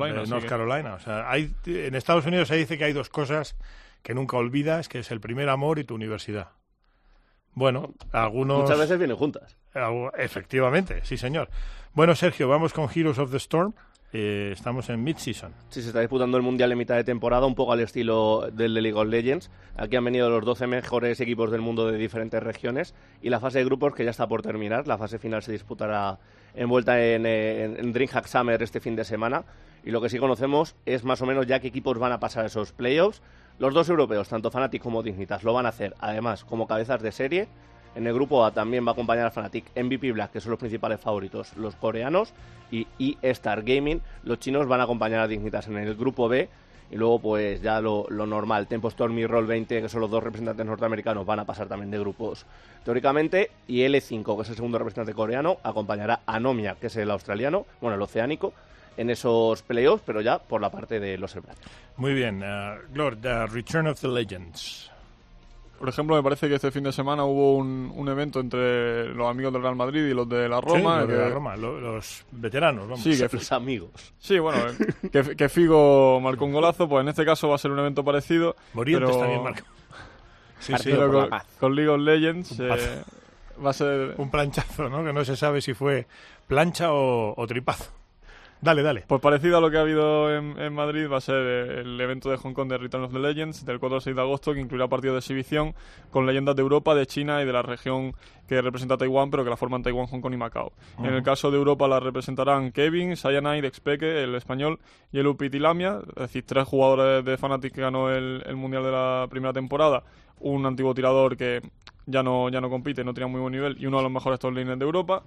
Carolina. de que-. O sea, hay, en Estados Unidos se dice que hay dos cosas que nunca olvidas, que es el primer amor y tu universidad. Bueno, algunos... Muchas veces vienen juntas. Efectivamente, sí, señor. Bueno, Sergio, vamos con Heroes of the Storm. Eh, estamos en mid-season. Sí, se está disputando el Mundial en mitad de temporada, un poco al estilo del de League of Legends. Aquí han venido los 12 mejores equipos del mundo de diferentes regiones y la fase de grupos que ya está por terminar. La fase final se disputará envuelta en, eh, en, en DreamHack Summer este fin de semana. Y lo que sí conocemos es más o menos ya qué equipos van a pasar esos playoffs. Los dos europeos, tanto Fnatic como Dignitas, lo van a hacer además como cabezas de serie. En el grupo A también va a acompañar a Fnatic MVP Black, que son los principales favoritos, los coreanos, y E-Star Gaming, los chinos van a acompañar a Dignitas en el grupo B. Y luego, pues ya lo, normal, Tempo Storm y Roll 20, que son los dos representantes norteamericanos, van a pasar también de grupos teóricamente. Y L5, que es el segundo representante coreano, acompañará a Nomia, que es el australiano, bueno, el oceánico, en esos playoffs, pero ya por la parte de los Black. Muy bien. uh, Lord, uh, Return of the Legends. Por ejemplo, me parece que este fin de semana hubo un, un evento entre los amigos del Real Madrid y los de la Roma. Sí, los de la Roma, lo- los veteranos, vamos. Sí, que, Los amigos. sí, bueno, eh, que, que Figo marcó un golazo, pues en este caso va a ser un evento parecido. Morientes pero- también marcó. Sí, sí, pero con, paz. con League of Legends eh, va a ser... un planchazo, ¿no? Que no se sabe si fue plancha o, o tripazo. Dale, dale. Pues parecido a lo que ha habido en, en Madrid, va a ser el evento de Hong Kong de Return of the Legends del 4 al 6 de agosto, que incluirá partidos de exhibición con leyendas de Europa, de China y de la región que representa Taiwán, pero que la forman Taiwán, Hong Kong y Macao. En el caso de Europa la representarán Kevin, Cyanide, Expeke, el español, y el Upitilamia, es decir, tres jugadores de Fnatic que ganó el, el Mundial de la primera temporada, un antiguo tirador que ya no, ya no compite, no tenía muy buen nivel, y uno de los mejores top laners de Europa.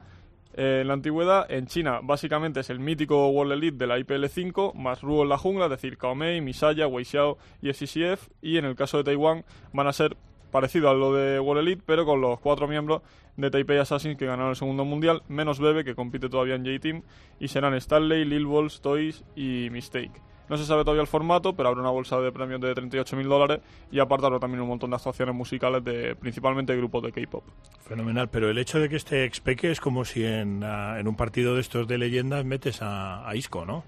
Eh, en la antigüedad, en China, básicamente es el mítico World Elite de la IPL5, más Ruo en la jungla, es decir, Kaomei, Misaya, Wei Xiao y SCCF. Y en el caso de Taiwán, van a ser parecido a lo de World Elite, pero con los cuatro miembros de Taipei Assassins que ganaron el segundo mundial, menos Bebe, que compite todavía en J-Team, y serán Stanley, Lil Balls, Toys y Mistake. No se sabe todavía el formato, pero habrá una bolsa de premios de 38.000 dólares y aparte habrá también un montón de actuaciones musicales de principalmente grupos de K-pop. Fenomenal, pero el hecho de que esté Expeque es como si en, ah, en un partido de estos de leyendas metes a, a Isco, ¿no?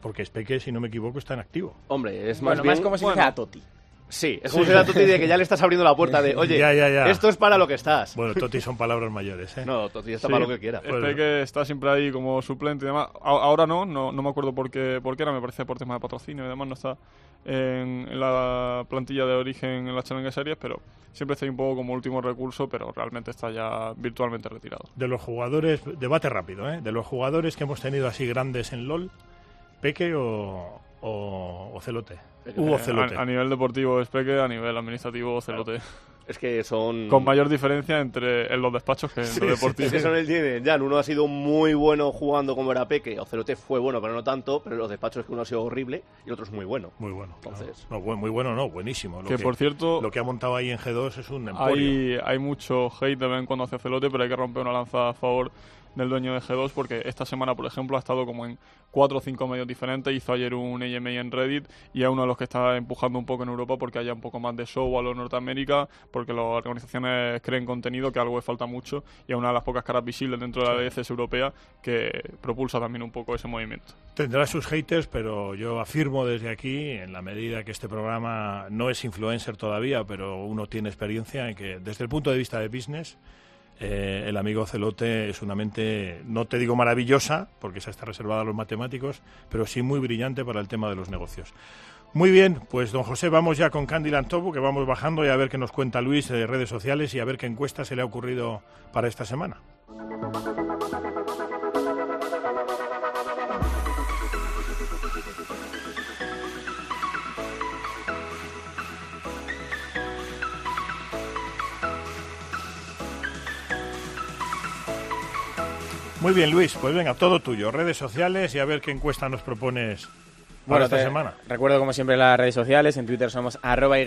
Porque Expeque, si no me equivoco, está en activo. Hombre, es Bueno, más más bien... como si bueno. fuera a Toti. Sí, es como si era Totti de que ya le estás abriendo la puerta de, oye, Ya, ya, ya. esto es para lo que estás. Bueno, Totti son palabras mayores, ¿eh? No, Totti está Sí, para lo que quiera. Es que está siempre ahí como suplente y demás. Ahora no, no, no me acuerdo por qué, por qué era, me parece por tema de patrocinio y demás, no está en, en la plantilla de origen en las Challenger Series, pero siempre está ahí un poco como último recurso, pero realmente está ya virtualmente retirado. De los jugadores, debate rápido, ¿eh? De los jugadores que hemos tenido así grandes en LOL, ¿Peque o, o, o Celote? Hugo Eh, Celote. A, a nivel deportivo es Peque, a nivel administrativo Celote. Es que son... Con mayor diferencia entre en los despachos que en Sí, lo sí, deportivo. es que son el yin y yang. Uno ha sido muy bueno jugando como era Peque, Ocelote fue bueno, pero no tanto, pero los despachos es que uno ha sido horrible y el otro es muy bueno. Muy bueno. Entonces, No, bu- muy bueno, no, buenísimo. Lo Que, por cierto, Lo que ha montado ahí en G2 es un emporio. hay, hay mucho hate en cuando hacia Celote, pero hay que romper una lanza a favor del dueño de G2 porque esta semana, por ejemplo, ha estado como en cuatro o cinco medios diferentes. Hizo ayer un AMA en Reddit y es uno de los que está empujando un poco en Europa porque haya un poco más de show a los Norteamérica, porque las organizaciones creen contenido, que algo que falta mucho, y es una de las pocas caras visibles dentro de la DCS europea que propulsa también un poco ese movimiento. Tendrá sus haters, pero yo afirmo desde aquí, en la medida que este programa no es influencer todavía, pero uno tiene experiencia en que desde el punto de vista de business, eh, el amigo Celote es una mente, no te digo maravillosa, porque esa está reservada a los matemáticos, pero sí muy brillante para el tema de los negocios. Muy bien, pues don José, vamos ya con Candyland Topo, que vamos bajando y a ver qué nos cuenta Luis de redes sociales y a ver qué encuesta se le ha ocurrido para esta semana. Muy bien, Luis, pues venga, todo tuyo, redes sociales y a ver qué encuesta nos propones para esta semana. Recuerdo como siempre las redes sociales, en Twitter somos arroba y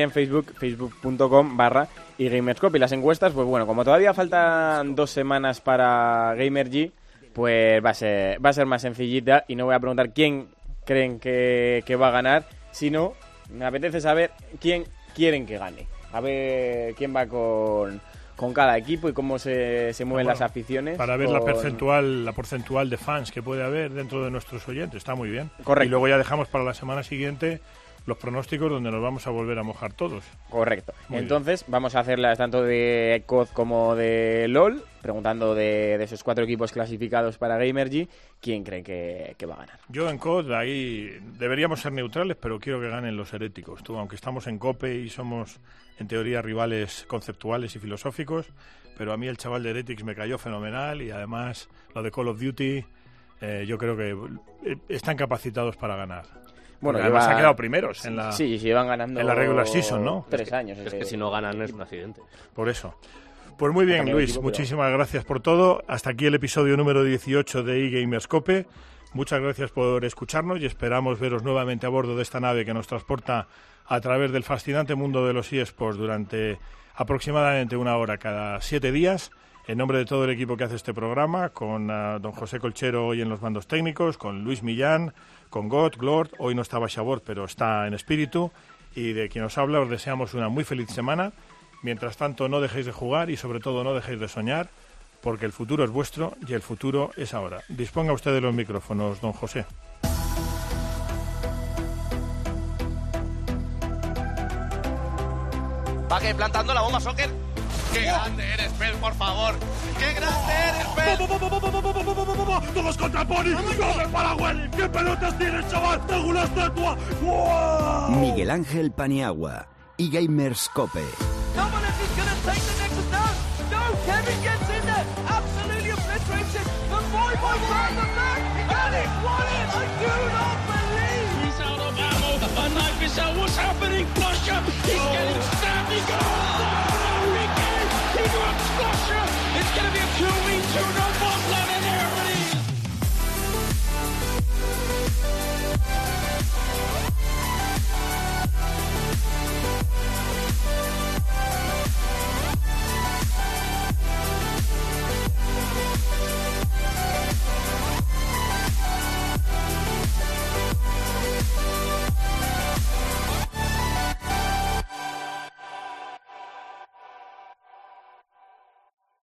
en Facebook, facebook.com barra. Y las encuestas, pues bueno, como todavía faltan dos semanas para GamerG, pues va a ser, va a ser más sencillita y no voy a preguntar quién creen que, que va a ganar, sino me apetece saber quién quieren que gane. A ver quién va con, con cada equipo y cómo se, se mueven bueno, las aficiones. Para ver la percentual, la porcentual de fans que puede haber dentro de nuestros oyentes, está muy bien. Correcto. Y luego ya dejamos para la semana siguiente los pronósticos donde nos vamos a volver a mojar todos. Correcto. Muy Entonces, vamos a hacerlas tanto de COD como de LOL, preguntando de, de esos cuatro equipos clasificados para Gamergy, quién cree que, que va a ganar. Yo en COD ahí deberíamos ser neutrales, pero quiero que ganen los heréticos. Tú, aunque estamos en COPE y somos en teoría rivales conceptuales y filosóficos, pero a mí el chaval de Heretics me cayó fenomenal y además lo de Call of Duty eh, yo creo que eh, están capacitados para ganar. Bueno, además lleva- han quedado primeros en la, Sí, sí, llevan ganando en la regular season, ¿no? Tres años. es que si no ganan es un accidente. Por eso. Pues muy bien, Luis. equipo, pero- muchísimas gracias por todo. Hasta aquí el episodio número 18 de eGamerscope. Muchas gracias por escucharnos y esperamos veros nuevamente a bordo de esta nave que nos transporta a través del fascinante mundo de los eSports durante aproximadamente una hora cada siete días. En nombre de todo el equipo que hace este programa, con ah, don José Colchero hoy en los mandos técnicos, con Luis Millán, con God, Glord, hoy no estaba Shabor, pero está en espíritu, y de quien os habla os deseamos una muy feliz semana. Mientras tanto, no dejéis de jugar y sobre todo no dejéis de soñar, porque el futuro es vuestro y el futuro es ahora. Disponga usted de los micrófonos, don José. Va plantando la bomba soccer. ¡Qué grande eres, Pel, por favor! ¡Qué grande eres, Pel! ¡Todos contra Pony! ¡Come para Welly! ¿Qué pelotas tienes, chaval? ¡Tengo una estatua! ¡Wow! Miguel Ángel Paniagua y is out. What's happening? Flusher.